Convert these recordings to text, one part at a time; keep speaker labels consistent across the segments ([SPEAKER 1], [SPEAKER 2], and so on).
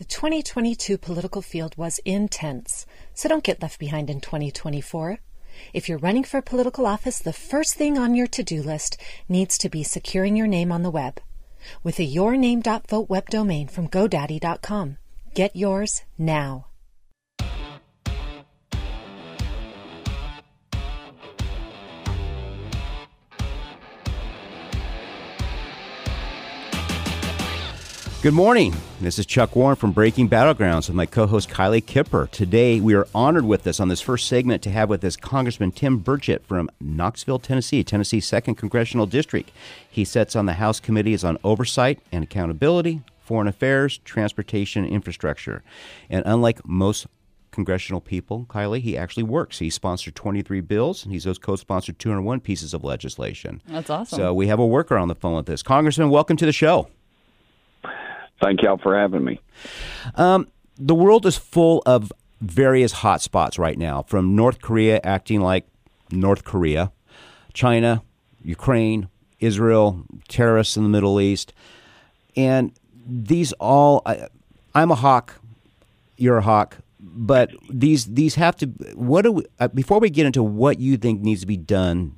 [SPEAKER 1] The 2022 political field was intense, so don't get left behind in 2024. If you're running for political office, the first thing on your to do list needs to be securing your name on the web with a yourname.vote web domain from GoDaddy.com. Get yours now.
[SPEAKER 2] Good morning. This is Chuck Warren from Breaking Battlegrounds with my co host Kylie Kipper. Today, we are honored with us on this first segment to have with us Congressman Tim Burchett from Knoxville, Tennessee, Tennessee's 2nd Congressional District. He sits on the House Committees on Oversight and Accountability, Foreign Affairs, Transportation, and Infrastructure. And unlike most congressional people, Kylie, he actually works. He sponsored 23 bills, and he's co sponsored 201 pieces of legislation.
[SPEAKER 3] That's awesome.
[SPEAKER 2] So we have a worker on the phone with this. Congressman, welcome to the show.
[SPEAKER 4] Thank y'all for having me.
[SPEAKER 2] Um, the world is full of various hotspots right now, from North Korea acting like North Korea, China, Ukraine, Israel, terrorists in the Middle East, and these all. I, I'm a hawk. You're a hawk. But these these have to. What do we, uh, before we get into what you think needs to be done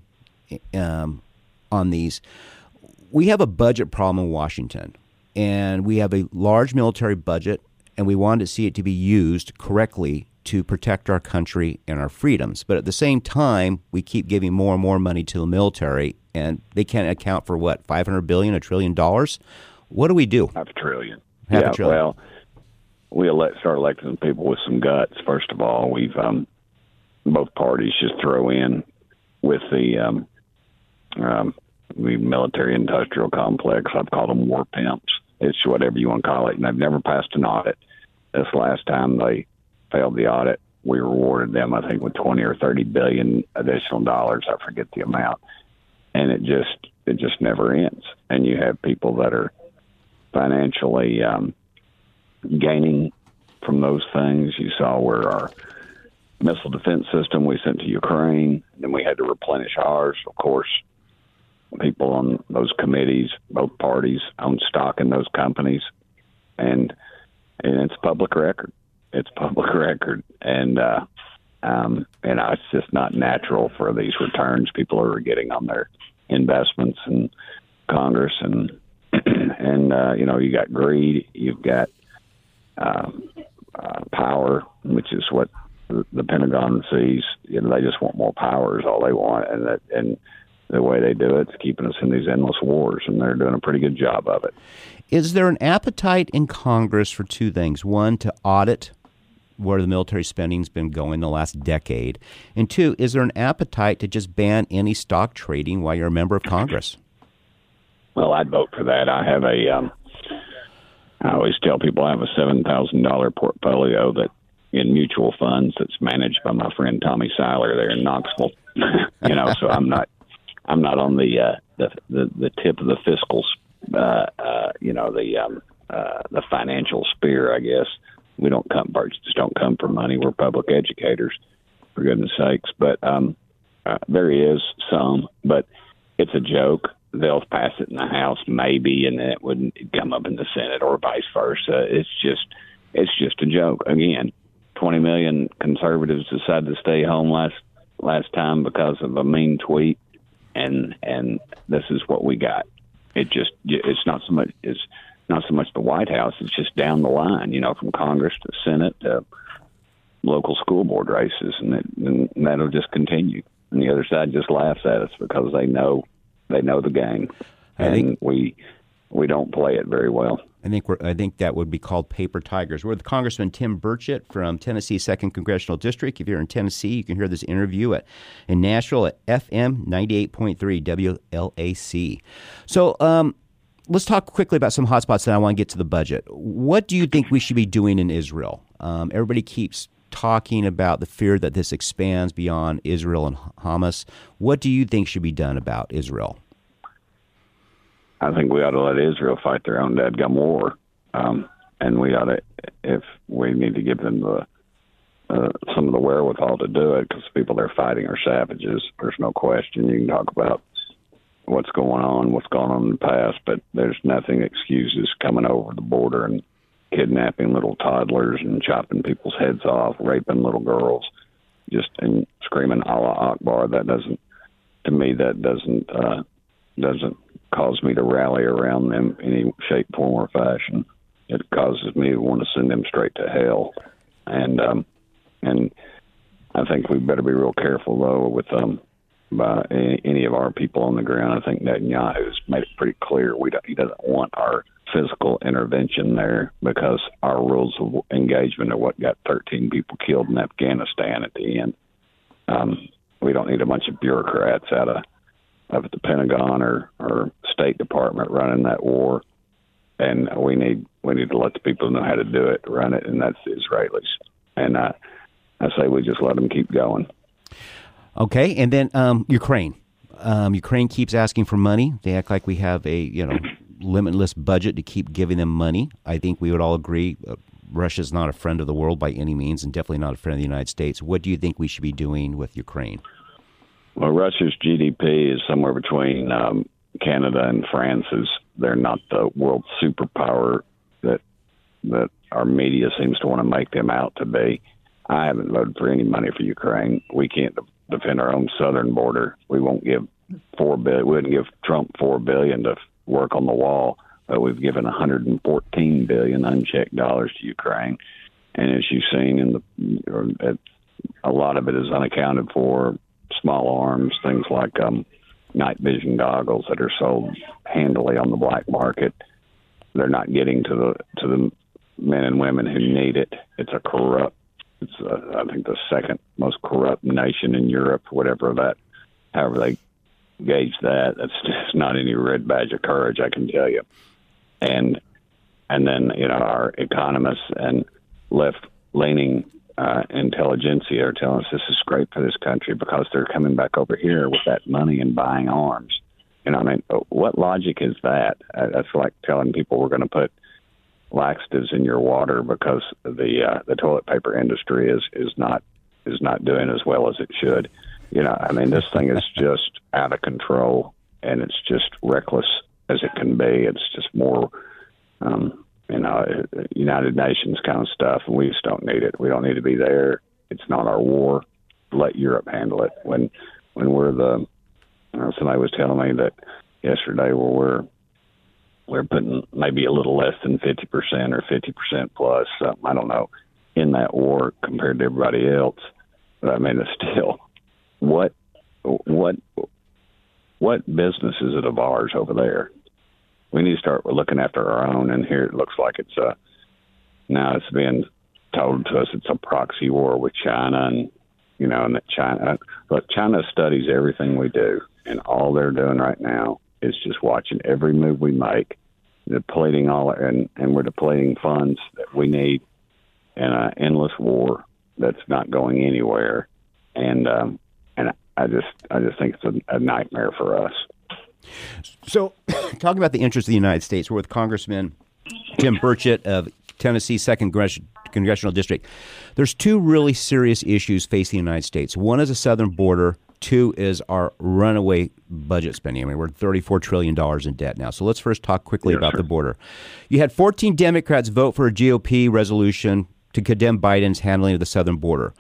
[SPEAKER 2] um, on these? We have a budget problem in Washington and we have a large military budget, and we want to see it to be used correctly to protect our country and our freedoms. But at the same time, we keep giving more and more money to the military, and they can't account for what five hundred billion, a trillion dollars. What do we do?
[SPEAKER 4] Half a trillion.
[SPEAKER 2] Half
[SPEAKER 4] yeah,
[SPEAKER 2] a trillion.
[SPEAKER 4] Well, we elect, start electing people with some guts. First of all, we've um, both parties just throw in with the um, um, the military industrial complex. I've called them war pimps it's whatever you want to call it. And they've never passed an audit. This last time they failed the audit, we rewarded them, I think, with 20 or 30 billion additional dollars. I forget the amount. And it just, it just never ends. And you have people that are financially um, gaining from those things. You saw where our missile defense system we sent to Ukraine, then we had to replenish ours. Of course, people on those committees, both parties own stock in those companies, and and it's public record. It's public record, and uh, um, and it's just not natural for these returns. People are getting on their investments and Congress, and and uh, you know you got greed, you've got uh, uh, power, which is what the Pentagon sees. You know, they just want more power is all they want, and that and the way they do it. It's keeping us in these endless wars, and they're doing a pretty good job of it.
[SPEAKER 2] Is there an appetite in Congress for two things? One, to audit where the military spending's been going the last decade, and two, is there an appetite to just ban any stock trading while you're a member of Congress?
[SPEAKER 4] Well, I'd vote for that. I have a. Um, I always tell people I have a seven thousand dollar portfolio that in mutual funds that's managed by my friend Tommy Seiler there in Knoxville. you know, so I'm not I'm not on the uh, the, the the tip of the fiscal, uh, uh, you know, the um, uh, the financial spear. I guess we don't come just don't come for money. We're public educators, for goodness sakes. But um, uh, there is some, but it's a joke. They'll pass it in the House, maybe, and then it wouldn't come up in the Senate, or vice versa. It's just it's just a joke. Again, 20 million conservatives decided to stay home last last time because of a mean tweet and and this is what we got. It just it's not so much it's not so much the White House. It's just down the line, you know, from Congress to Senate to local school board races, and, it, and that'll just continue. And the other side just laughs at us because they know they know the game, and think, we we don't play it very well.
[SPEAKER 2] I think we're, I think that would be called paper tigers. We're with Congressman Tim Burchett from Tennessee Second Congressional District. If you're in Tennessee, you can hear this interview at in Nashville at FM ninety eight point three WLAC. So. Um, let's talk quickly about some hotspots, and I want to get to the budget. What do you think we should be doing in Israel? Um, everybody keeps talking about the fear that this expands beyond Israel and Hamas. What do you think should be done about Israel?
[SPEAKER 4] I think we ought to let Israel fight their own dead gum war, um, and we ought to, if we need to give them the uh, some of the wherewithal to do it, because the people they're fighting are savages. There's no question. You can talk about what's going on, what's gone on in the past, but there's nothing excuses coming over the border and kidnapping little toddlers and chopping people's heads off, raping little girls, just and screaming Allah Akbar. That doesn't, to me, that doesn't uh, doesn't cause me to rally around them in any shape, form, or fashion. It causes me to want to send them straight to hell, and um, and I think we better be real careful though with um by any, of our people on the ground. I think Netanyahu's made it pretty clear we don't, he doesn't want our physical intervention there because our rules of engagement are what got 13 people killed in Afghanistan at the end. Um, we don't need a bunch of bureaucrats out of of the Pentagon or or State Department running that war, and we need we need to let the people know how to do it, run it, and that's the Israelis. And I I say we just let them keep going.
[SPEAKER 2] Okay, and then um, Ukraine. Um, Ukraine keeps asking for money. They act like we have a you know limitless budget to keep giving them money. I think we would all agree uh, Russia's not a friend of the world by any means, and definitely not a friend of the United States. What do you think we should be doing with Ukraine?
[SPEAKER 4] Well, Russia's GDP is somewhere between um, Canada and France's. They're not the world superpower that that our media seems to want to make them out to be. I haven't voted for any money for Ukraine. We can't defend our own southern border. We won't give four billion. We wouldn't give Trump four billion to work on the wall, but we've given 114 billion unchecked dollars to Ukraine. And as you've seen in the, a lot of it is unaccounted for. Small arms, things like um, night vision goggles that are sold handily on the black market. They're not getting to the to the men and women who need it. It's a corrupt it's uh, I think the second most corrupt nation in Europe, whatever that, however they gauge that. That's just not any red badge of courage, I can tell you. And and then you know our economists and left leaning uh, intelligentsia are telling us this is great for this country because they're coming back over here with that money and buying arms. You know, I mean, what logic is that? Uh, that's like telling people we're going to put laxatives in your water because the uh, the toilet paper industry is is not is not doing as well as it should. You know, I mean, this thing is just out of control, and it's just reckless as it can be. It's just more, um, you know, United Nations kind of stuff, and we just don't need it. We don't need to be there. It's not our war. Let Europe handle it. When when we're the, uh, somebody was telling me that yesterday, where we're we're putting maybe a little less than 50% or 50% plus, something, I don't know, in that war compared to everybody else. But I mean, it's still what, what, what business is it of ours over there? We need to start looking after our own. And here it looks like it's a, now it's being told to us it's a proxy war with China and, you know, and that China, look, China studies everything we do and all they're doing right now is just watching every move we make, depleting all, and and we're depleting funds that we need in an endless war that's not going anywhere, and um, and I just I just think it's a, a nightmare for us.
[SPEAKER 2] So, talking about the interests of the United States, we're with Congressman Tim Burchett of Tennessee Second Congressional District. There's two really serious issues facing the United States. One is the southern border Two is our runaway budget spending. I mean, we're $34 trillion in debt now. So let's first talk quickly yes, about sir. the border. You had 14 Democrats vote for a GOP resolution to condemn Biden's handling of the southern border.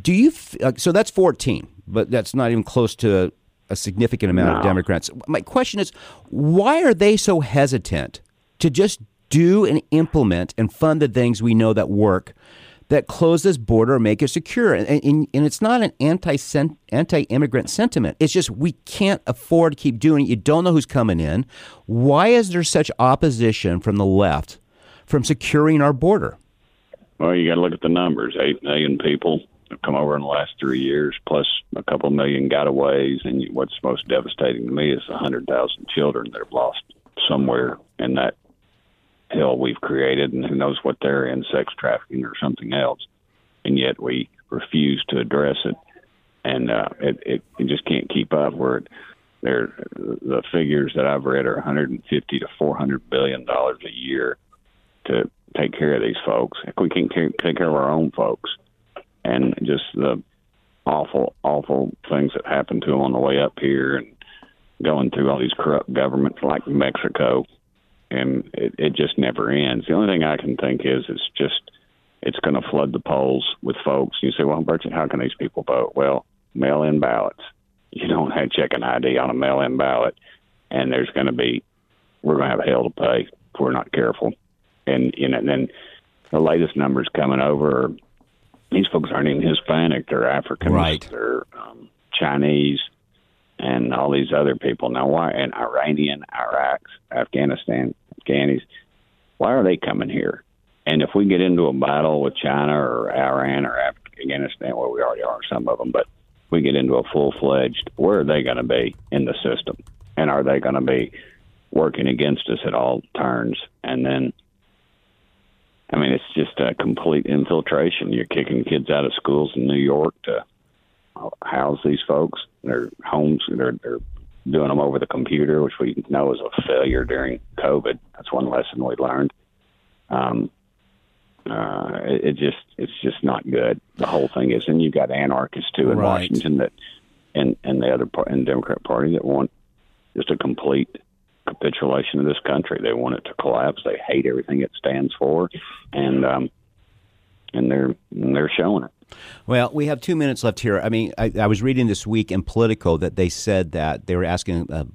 [SPEAKER 2] Do you, uh, so that's 14, but that's not even close to a, significant amount no. of Democrats. My question is why are they so hesitant to just do and implement and fund the things we know that work? that close this border, and make it secure. And, and, and it's not an anti anti immigrant sentiment. It's just we can't afford to keep doing it. You don't know who's coming in. Why is there such opposition from the left from securing our border?
[SPEAKER 4] Well, you got to look at the numbers. Eight million people come over in the last three years, plus a couple million gotaways. And what's most devastating to me is hundred thousand children that have lost somewhere in that hell we've created, and who knows what they're in, sex trafficking or something else, and yet we refuse to address it, and uh, it, it it just can't keep up. Where it, there, the figures that I've read are 150 to 400 billion dollars a year to take care of these folks. If we can take care of our own folks, and just the awful, awful things that happen to them on the way up here, and going through all these corrupt governments like Mexico and it, it just never ends. The only thing I can think is it's just it's going to flood the polls with folks. You say, well, Burchett, how can these people vote? Well, mail-in ballots. You don't have check an ID on a mail-in ballot, and there's going to be we're going to have hell to pay if we're not careful. And you know, and then the latest numbers coming over, these folks aren't even Hispanic; they're African,
[SPEAKER 2] Right.
[SPEAKER 4] they're um, Chinese, and all these other people. Now, why? And Iranian, Iraq, Afghanistan, Afghanis. Why are they coming here? And if we get into a battle with China or Iran or Afghanistan, well, we already are some of them, but we get into a full fledged, where are they going to be in the system? And are they going to be working against us at all turns? And then, I mean, it's just a complete infiltration. You're kicking kids out of schools in New York to house these folks. Their homes, they're, they're doing them over the computer, which we know is a failure during COVID. That's one lesson we learned. Um, uh, it, it just it's just not good. The whole thing is, and you've got anarchists too in
[SPEAKER 2] Right.
[SPEAKER 4] Washington that, and and the other part, and Democrat Party that want just a complete capitulation of this country. They want it to collapse. They hate everything it stands for, and um, and they're and they're showing it.
[SPEAKER 2] Well, we have two minutes left here. I mean, I, I was reading this week in Politico that they said that they were asking a,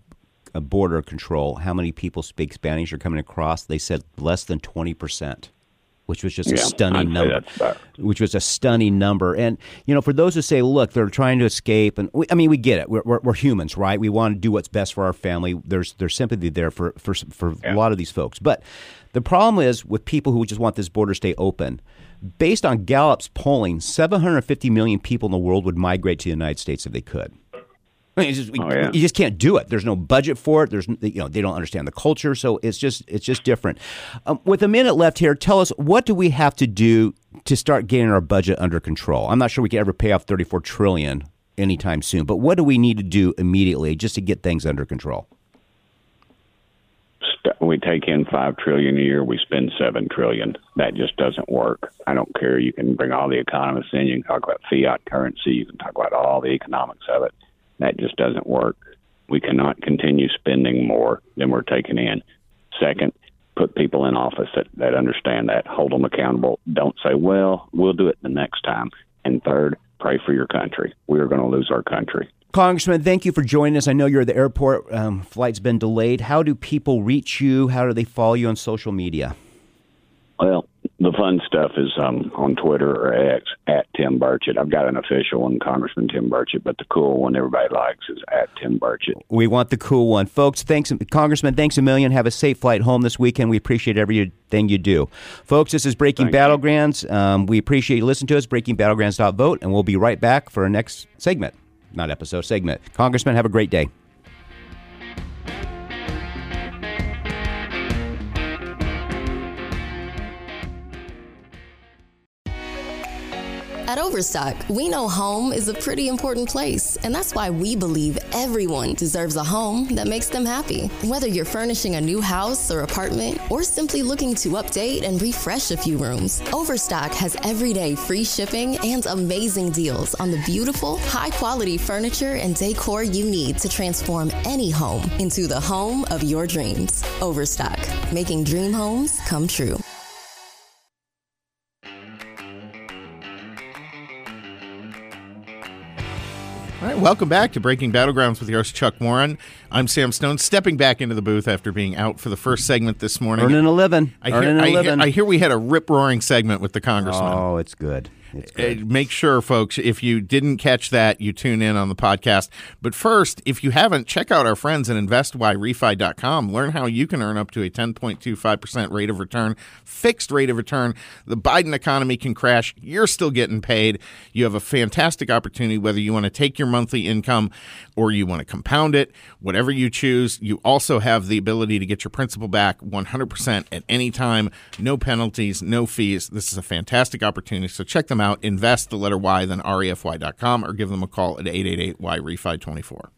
[SPEAKER 2] a border control how many people speak Spanish are coming across. They said less than twenty percent, which was just a stunning
[SPEAKER 4] I'd
[SPEAKER 2] number. Which was a stunning number, and you know, for those who say, "Look, they're trying to escape," and we, I mean, we get it. We're, we're, we're humans, right? We want to do what's best for our family. There's there's sympathy there for for for a lot of these folks, but the problem is with people who just want this border to stay open. Based on Gallup's polling, 750 million people in the world would migrate to the United States if they could. I mean, it's just,
[SPEAKER 4] Oh, yeah.
[SPEAKER 2] You just can't do it. There's no budget for it. There's you know they don't understand the culture, so it's just it's just different. Um, with a minute left here, tell us what do we have to do to start getting our budget under control? I'm not sure we can ever pay off 34 trillion anytime soon, but what do we need to do immediately just to get things under control?
[SPEAKER 4] we take in five trillion a year, we spend seven trillion. That just doesn't work. I don't care. You can bring all the economists in. You can talk about fiat currency. You can talk about all the economics of it. That just doesn't work. We cannot continue spending more than we're taking in. Second, put people in office that, that understand that. Hold them accountable. Don't say, "Well, we'll do it the next time." And third, pray for your country. We are going to lose our country.
[SPEAKER 2] Congressman, thank you for joining us. I know you're at the airport. Um, flight's been delayed. How do people reach you? How do they follow you on social media?
[SPEAKER 4] Well, the fun stuff is um, on Twitter or X at Tim Burchett. I've got an official one, Congressman Tim Burchett, but the cool one everybody likes is at Tim Burchett.
[SPEAKER 2] We want the cool one. Folks, thanks, Congressman, thanks a million. Have a safe flight home this weekend. We appreciate everything you do. Folks, this is Breaking
[SPEAKER 4] Thank.
[SPEAKER 2] Battlegrounds. Um, we appreciate you listening to us, breakingbattlegrounds.vote, and we'll be right back for our next segment. Not episode, segment. Congressman, have a great day.
[SPEAKER 3] Overstock, we know home is a pretty important place, and that's why we believe everyone deserves a home that makes them happy. Whether you're furnishing a new house or apartment, or simply looking to update and refresh a few rooms, Overstock has everyday free shipping and amazing deals on the beautiful, high quality furniture and decor you need to transform any home into the home of your dreams. Overstock, making dream homes come true.
[SPEAKER 5] All right, welcome back to Breaking Battlegrounds with your host Chuck Warren. I'm Sam Stone, stepping back into the booth after being out for the first segment this morning.
[SPEAKER 2] Earning a living.
[SPEAKER 5] I hear,
[SPEAKER 2] Earning
[SPEAKER 5] I,
[SPEAKER 2] a
[SPEAKER 5] hear,
[SPEAKER 2] living.
[SPEAKER 5] I hear we had a rip roaring segment with the congressman.
[SPEAKER 2] oh, it's good.
[SPEAKER 5] Uh, make sure, folks, if you didn't catch that, you tune in on the podcast. But first, if you haven't, check out our friends at investyrefi.com. Learn how you can earn up to a 10.25% rate of return, fixed rate of return. The Biden economy can crash. You're still getting paid. You have a fantastic opportunity, whether you want to take your monthly income or you want to compound it, whatever you choose. You also have the ability to get your principal back 100% at any time. No penalties, no fees. This is a fantastic opportunity. So check them out. Invest the letter Y, then refy.com, or give them a call at 888 Y Refi 24.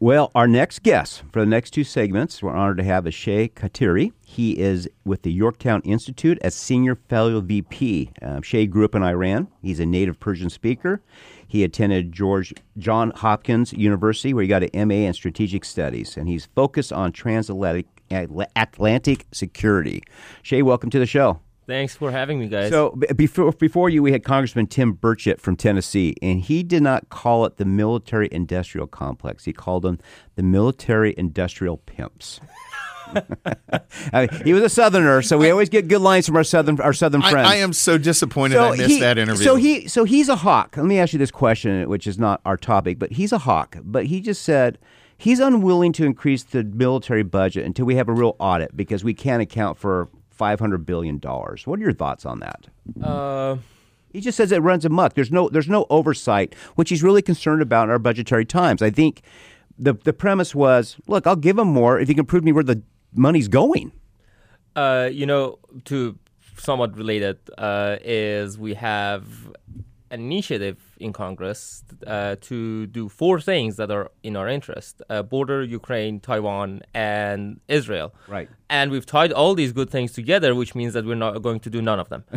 [SPEAKER 2] Well, our next guest for the next two segments, we're honored to have is Shay Khatiri. He is with the Yorktown Institute as Senior Fellow VP. Um, Shay grew up in Iran. He's a native Persian speaker. He attended George John Hopkins University, where he got an MA in Strategic Studies, and he's focused on transatlantic Atlantic Security. Shay, welcome to the show.
[SPEAKER 6] Thanks for having me, guys.
[SPEAKER 2] So b- before before you, we had Congressman Tim Burchett from Tennessee, and he did not call it the military-industrial complex. He called them the military-industrial pimps. I mean, he was a Southerner, so we always get good lines from our southern our Southern friends.
[SPEAKER 5] I am so disappointed I missed
[SPEAKER 2] he,
[SPEAKER 5] that interview.
[SPEAKER 2] So he so he's a hawk. Let me ask you this question, which is not our topic, but he's a hawk. But he just said he's unwilling to increase the military budget until we have a real audit because we can't account for five hundred billion dollars. What are your thoughts on that?
[SPEAKER 6] Uh,
[SPEAKER 2] he just says it runs amok. There's no there's no oversight, which he's really concerned about in our budgetary times. I think the the premise was, look, I'll give him more if you can prove me where the money's going.
[SPEAKER 6] Uh, you know, to somewhat related uh, is we have initiative in Congress uh, to do four things that are in our interest: uh, border, Ukraine, Taiwan, and Israel.
[SPEAKER 2] Right.
[SPEAKER 6] And we've tied all these good things together, which means that we're not going to do none of them.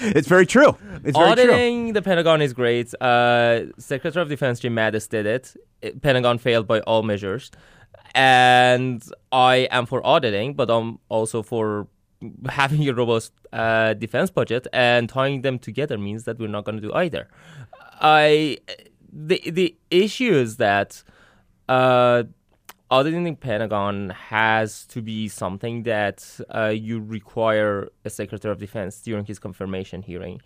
[SPEAKER 2] it's very true. It's very
[SPEAKER 6] Auditing
[SPEAKER 2] true.
[SPEAKER 6] the Pentagon is great. Uh, Secretary of Defense Jim Mattis did it. it. Pentagon failed by all measures and I am for auditing, but I'm also for having a robust uh, defense budget. And tying them together means that we're not going to do either. I the the issue is that uh, auditing the Pentagon has to be something that uh, you require a Secretary of Defense during his confirmation hearing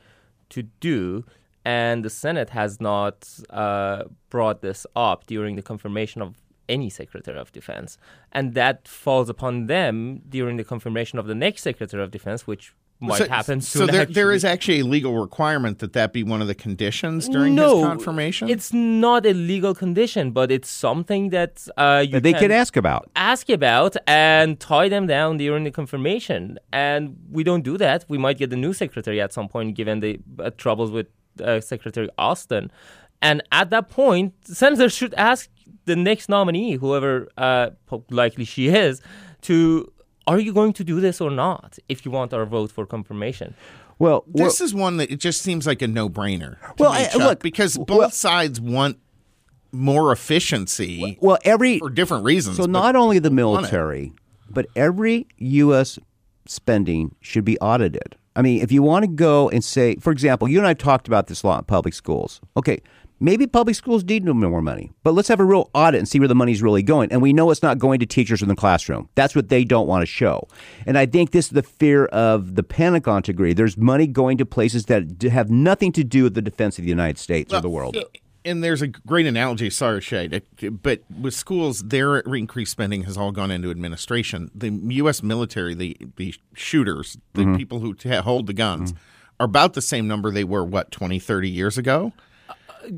[SPEAKER 6] to do. And the Senate has not uh, brought this up during the confirmation of any Secretary of Defense. And that falls upon them during the confirmation of the next Secretary of Defense, which might
[SPEAKER 5] so,
[SPEAKER 6] happen soon.
[SPEAKER 5] So there, there is actually a legal requirement that that be one of the conditions during
[SPEAKER 6] no,
[SPEAKER 5] his confirmation.
[SPEAKER 6] It's not a legal condition, but it's something that uh, you
[SPEAKER 2] that they
[SPEAKER 6] can
[SPEAKER 2] can ask about.
[SPEAKER 6] Ask about and tie them down during the confirmation. And we don't do that. We might get the new secretary at some point, given the uh, troubles with uh, Secretary Austin. And at that point, senators should ask the next nominee, whoever uh, likely she is, to are you going to do this or not if you want our vote for confirmation?
[SPEAKER 2] Well,
[SPEAKER 5] this is one that it just seems like a no-brainer.
[SPEAKER 2] Well,
[SPEAKER 5] me,
[SPEAKER 2] I,
[SPEAKER 5] Chuck,
[SPEAKER 2] look
[SPEAKER 5] because both
[SPEAKER 2] well,
[SPEAKER 5] sides want more efficiency.
[SPEAKER 2] Well, every
[SPEAKER 5] for different reasons.
[SPEAKER 2] So not only the military, but every U.S. spending should be audited. I mean, if you want to go and say, for example, you and I have talked about this a lot in public schools. Okay, maybe public schools need no more money, but let's have a real audit and see where the money's really going. And we know it's not going to teachers in the classroom. That's what they don't want to show. And I think this is the fear of the Pentagon to agree. There's money going to places that have nothing to do with the defense of the United States
[SPEAKER 5] well,
[SPEAKER 2] or the world.
[SPEAKER 5] And there's a great analogy, sorry, Shay, but with schools, their increased spending has all gone into administration. The U.S. military, the, the shooters, the mm-hmm. people who hold the guns, mm-hmm. are about the same number they were, what, 20, 30 years ago?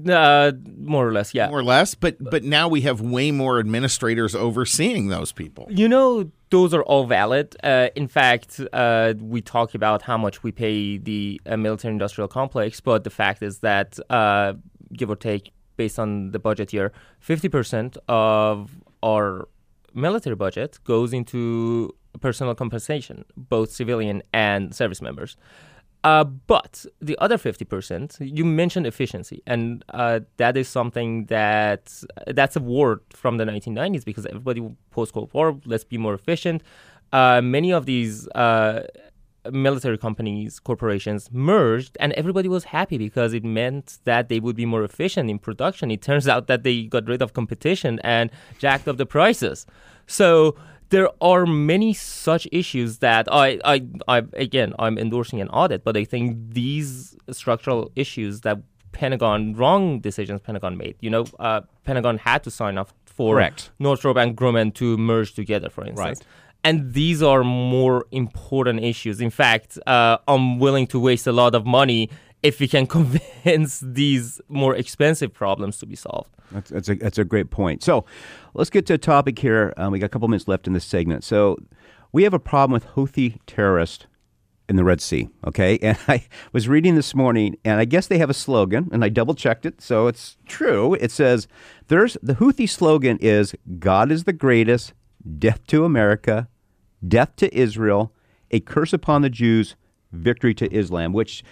[SPEAKER 6] Uh, more or less, yeah.
[SPEAKER 5] More or less, but but now we have way more administrators overseeing those people.
[SPEAKER 6] You know, those are all valid. Uh, in fact, uh, we talk about how much we pay the uh, military-industrial complex, but the fact is that, uh, give or take, based on the budget year, fifty percent of our military budget goes into personal compensation, both civilian and service members. Uh, but the other 50%, you mentioned efficiency, and uh, that is something that that's a word from the 1990s because everybody post Cold War, let's be more efficient. Uh, many of these uh, military companies, corporations merged, and everybody was happy because it meant that they would be more efficient in production. It turns out that they got rid of competition and jacked up the prices. So there are many such issues that I, I, I, again, I'm endorsing an audit, but I think these structural issues that Pentagon, wrong decisions Pentagon made, you know, uh, Pentagon had to sign off for
[SPEAKER 2] Correct.
[SPEAKER 6] Northrop and Grumman to merge together, for instance.
[SPEAKER 2] Right.
[SPEAKER 6] And these are more important issues. In fact, uh, I'm willing to waste a lot of money if we can convince these more expensive problems to be solved.
[SPEAKER 2] That's, that's, a, that's a great point. So let's get to a topic here. Um, we got a couple minutes left in this segment. So we have a problem with Houthi terrorists in the Red Sea. Okay, and I was reading this morning, and I guess they have a slogan, and I double checked it, so it's true. It says there's the Houthi slogan is "God is the greatest, death to America, death to Israel, a curse upon the Jews, victory to Islam." Which,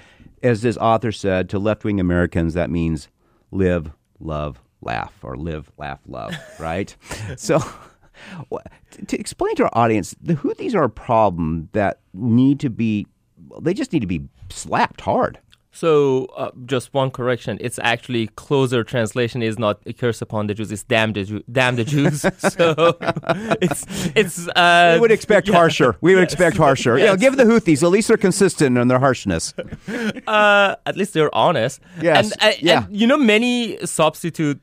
[SPEAKER 2] as this author said, to left wing Americans, that means live, love, laugh, or live, laugh, love. Right? so. To explain to our audience, the Houthis are a problem that need to be, they just need to be slapped hard.
[SPEAKER 6] So, uh, just one correction. It's actually closer translation is not a curse upon the Jews. It's damn the, Jew- damn the Jews. so, it's it's. Uh,
[SPEAKER 2] We would expect
[SPEAKER 6] yeah.
[SPEAKER 2] harsher. We would expect harsher. You know, give the Houthis, at least they're consistent in their harshness.
[SPEAKER 6] Uh, at least they're honest.
[SPEAKER 2] Yes,
[SPEAKER 6] And, uh,
[SPEAKER 2] yeah.
[SPEAKER 6] and you know, many substitute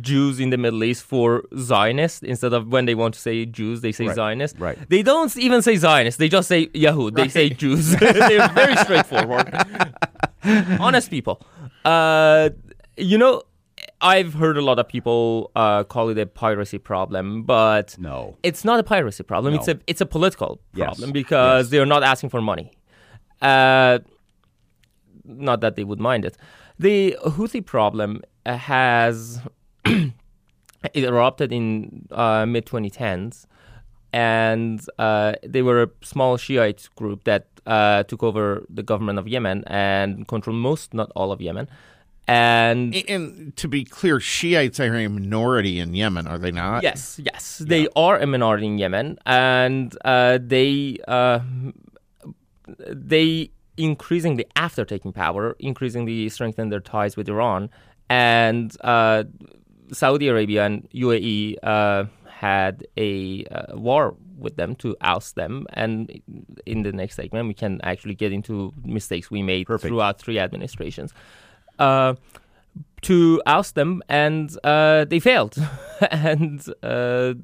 [SPEAKER 6] Jews in the Middle East for Zionist instead of when they want to say Jews, they say
[SPEAKER 2] Right,
[SPEAKER 6] Zionist.
[SPEAKER 2] right.
[SPEAKER 6] They don't even say Zionist. They just say Yahoo. They say Jews. they're very straightforward. honest people. Uh, you know, I've heard a lot of people uh, call it a piracy problem, but
[SPEAKER 2] No.
[SPEAKER 6] it's not a piracy problem. It's a it's a political
[SPEAKER 2] Yes,
[SPEAKER 6] problem because
[SPEAKER 2] yes.
[SPEAKER 6] they're not asking for money. Uh, not that they would mind it. The Houthi problem has it erupted in uh, mid 2010s, and uh, they were a small Shiite group that uh, took over the government of Yemen and controlled most, not all of Yemen. And
[SPEAKER 5] And, and to be clear, Shiites are a minority in Yemen, are they not?
[SPEAKER 6] Yes, yes, they are a minority in Yemen, and uh, they uh, they increasingly, after taking power, increasingly strengthen their ties with Iran, and uh, Saudi Arabia and UAE uh, had a uh, war with them to oust them. And in the next segment, we can actually get into mistakes we made
[SPEAKER 2] Perfect.
[SPEAKER 6] throughout three administrations. Uh, to oust them, and uh, they failed, and uh,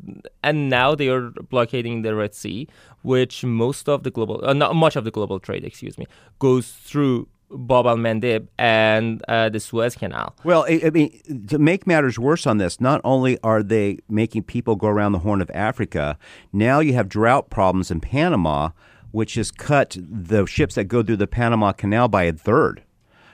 [SPEAKER 6] and now they are blockading the Red Sea, which most of the global, uh, not much of the global trade, excuse me, goes through Bab al Mandeb and uh, the Suez Canal.
[SPEAKER 2] Well, I, I mean, to make matters worse on this, not only are they making people go around the Horn of Africa, now you have drought problems in Panama, which has cut the ships that go through the Panama Canal by a third.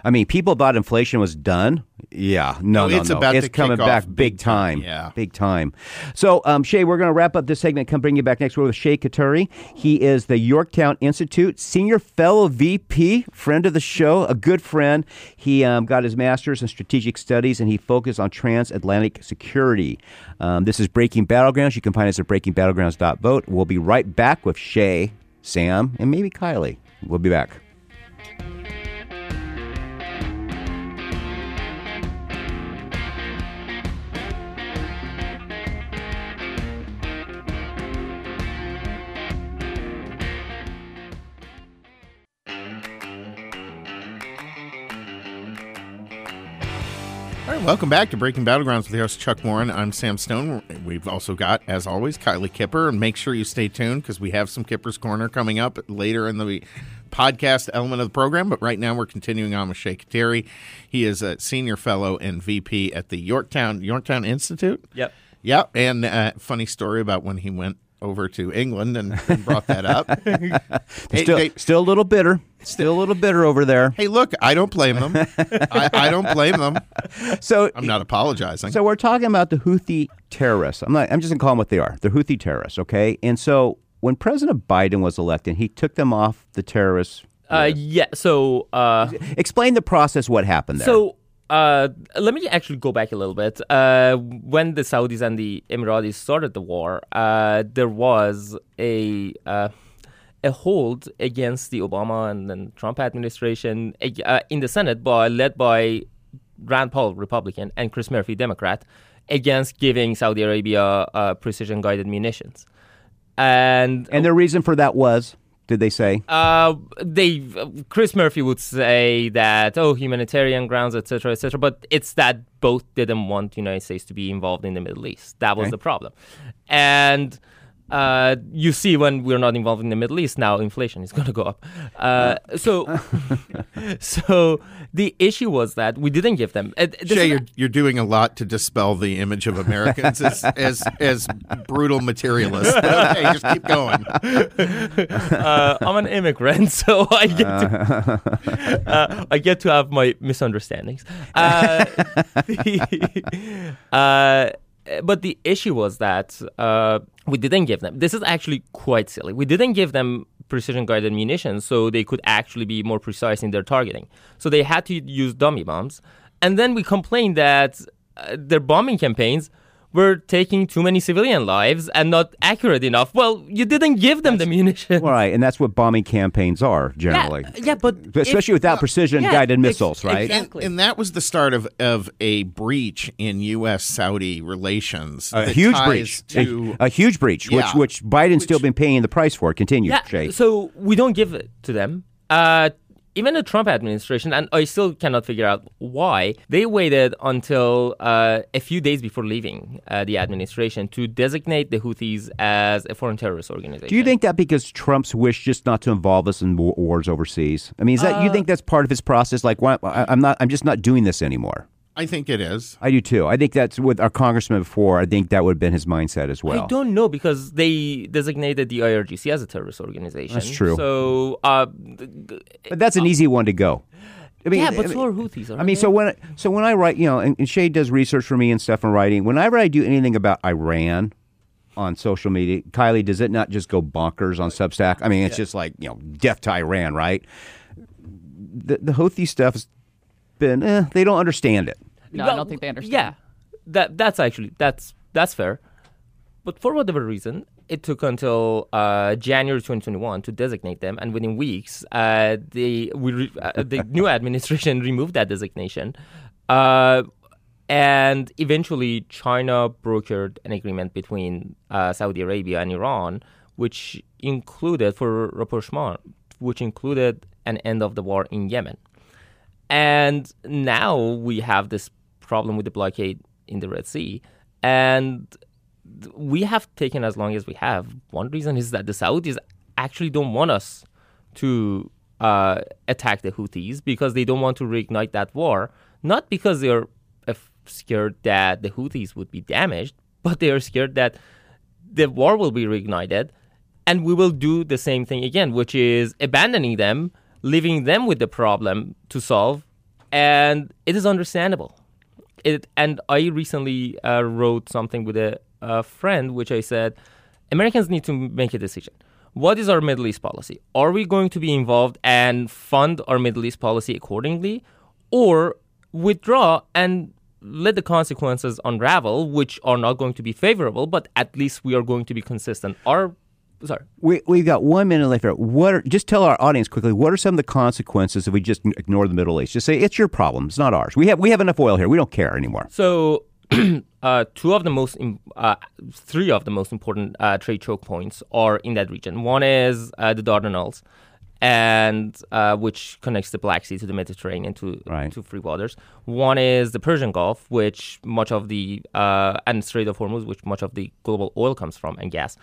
[SPEAKER 2] I mean, people thought inflation was done. Yeah, no, no,
[SPEAKER 5] it's
[SPEAKER 2] no.
[SPEAKER 5] about
[SPEAKER 2] it's
[SPEAKER 5] to
[SPEAKER 2] coming back big
[SPEAKER 5] big
[SPEAKER 2] time.
[SPEAKER 5] time, yeah.
[SPEAKER 2] big time. So, um, Shay, we're going to wrap up this segment. Come bring you back next week with Shay Khatiri. He is the Yorktown Institute senior fellow VP, friend of the show, a good friend. He um, got his master's in strategic studies and he focused on transatlantic security. Um, this is Breaking Battlegrounds. You can find us at breakingbattlegrounds.vote. We'll be right back with Shay, Sam, and maybe Kylie. We'll be back.
[SPEAKER 5] All right, welcome back to Breaking Battlegrounds with your host Chuck Warren. I'm Sam Stone. We've also got, as always, Kylie Kipper, and make sure you stay tuned because we have some Kipper's Corner coming up later in the podcast element of the program. But right now, we're continuing on with Shay Khatiri. He is a senior fellow and VP at the Yorktown Yorktown Institute.
[SPEAKER 6] Yep.
[SPEAKER 5] Yep. and uh, funny story about when he went over to England and, and brought that up. Hey,
[SPEAKER 2] Still,
[SPEAKER 5] they-
[SPEAKER 2] still a little bitter. Still a little bitter over there.
[SPEAKER 5] hey, look, I don't blame them. I, I don't blame them.
[SPEAKER 2] So
[SPEAKER 5] I'm not apologizing.
[SPEAKER 2] So we're talking about the Houthi terrorists. I'm not. I'm just gonna call them what they are. They're Houthi terrorists. Okay. And so when President Biden was elected, he took them off the terrorists.
[SPEAKER 6] Uh, yeah. So. Uh,
[SPEAKER 2] Explain the process. What happened there?
[SPEAKER 6] So uh, let me actually go back a little bit. Uh, when the Saudis and the Emiratis started the war, uh, there was a uh, a hold against the Obama and then Trump administration uh, in the Senate, by led by Rand Paul, Republican, and Chris Murphy, Democrat, against giving Saudi Arabia uh, precision guided munitions. And
[SPEAKER 2] and the reason for that was, did they say?
[SPEAKER 6] uh, they Chris Murphy would say that oh humanitarian grounds etc etc but it's that both didn't want the United States to be involved in the Middle East that was
[SPEAKER 2] Okay.
[SPEAKER 6] the problem and uh, you see when we're not involved in the Middle East now inflation is going to go up uh, so so the issue was that we didn't give them uh,
[SPEAKER 5] Jay, you're you're doing a lot to dispel the image of Americans as as, as brutal materialists. Okay, just keep going.
[SPEAKER 6] uh, I'm an immigrant, so I get to, uh, I get to have my misunderstandings. Uh, the- uh, but the issue was that uh, we didn't give them. This is actually quite silly. We didn't give them precision guided munitions so they could actually be more precise in their targeting. So they had to use dummy bombs, and then we complained that uh, their bombing campaigns we're taking too many civilian lives and not accurate enough. Well, you didn't give them the munition.
[SPEAKER 2] Right, and that's what bombing campaigns are generally.
[SPEAKER 6] Yeah, yeah but
[SPEAKER 2] especially
[SPEAKER 6] if,
[SPEAKER 2] without precision
[SPEAKER 6] yeah,
[SPEAKER 2] guided
[SPEAKER 6] ex-
[SPEAKER 2] missiles, right?
[SPEAKER 6] exactly.
[SPEAKER 5] And, and that was the start of, of a breach in U.S. Saudi relations.
[SPEAKER 2] A huge breach,
[SPEAKER 5] To,
[SPEAKER 2] a, a huge breach,
[SPEAKER 5] Yeah.
[SPEAKER 2] which which Biden's still been paying the price for. Continue,
[SPEAKER 6] yeah,
[SPEAKER 2] Shay.
[SPEAKER 6] so we don't give it to them. Uh, even the Trump administration, and I still cannot figure out why, they waited until uh, a few days before leaving uh, the administration to designate the Houthis as a foreign terrorist organization.
[SPEAKER 2] Do you think that because Trump's wish just not to involve us in wars overseas? I mean, is that you think that's part of his process? Like, why, I, I'm not. I'm just not doing this anymore.
[SPEAKER 5] I think it is.
[SPEAKER 2] I do too. I think that's with our congressman before. I think that would have been his mindset as well.
[SPEAKER 6] I don't know because they designated the IRGC as a terrorist organization.
[SPEAKER 2] That's true.
[SPEAKER 6] So, uh,
[SPEAKER 2] But that's an easy one to go. I mean,
[SPEAKER 6] yeah, but
[SPEAKER 2] I mean,
[SPEAKER 6] so are Houthis.
[SPEAKER 2] I
[SPEAKER 6] aren't
[SPEAKER 2] mean,
[SPEAKER 6] they?
[SPEAKER 2] so when so when I write, you know, and, and Shay does research for me and stuff and writing. Whenever I do anything about Iran on social media, Kylie, does it not just go bonkers on Substack? I mean, it's just like you know, death to Iran, right? The the Houthi stuff has been, eh, they don't understand it.
[SPEAKER 7] No,
[SPEAKER 6] Well,
[SPEAKER 7] I don't think they understand.
[SPEAKER 6] Yeah, that that's actually that's that's fair. But for whatever reason, it took until uh, January 2021 to designate them, and within weeks, uh, the we re- uh, the new administration removed that designation. Uh, and eventually, China brokered an agreement between uh, Saudi Arabia and Iran, which included for rapprochement, which included an end of the war in Yemen. And now we have this problem with the blockade in the Red Sea. And we have taken as long as we have. One reason is that the Saudis actually don't want us to uh, attack the Houthis because they don't want to reignite that war. Not because they're scared that the Houthis would be damaged, but they are scared that the war will be reignited and we will do the same thing again, which is abandoning them, leaving them with the problem to solve. And it is understandable. It, and I recently uh, wrote something with a, a friend, which I said Americans need to make a decision. What is our Middle East policy? Are we going to be involved and fund our Middle East policy accordingly, or withdraw and let the consequences unravel, which are not going to be favorable, but at least we are going to be consistent. Our sorry,
[SPEAKER 2] We we've got one minute left. here. What are just tell our audience quickly? What are some of the consequences if we just ignore the Middle East? Just say it's your problem. It's not ours. We have we have enough oil here. We don't care anymore.
[SPEAKER 6] So, uh, two of the most, im- uh, three of the most important uh, trade choke points are in that region. One is uh, the Dardanelles, and uh, which connects the Black Sea to the Mediterranean to
[SPEAKER 2] Right.
[SPEAKER 6] to free waters. One is the Persian Gulf, which much of the uh, and Strait of Hormuz, which much of the global oil comes from, and gas.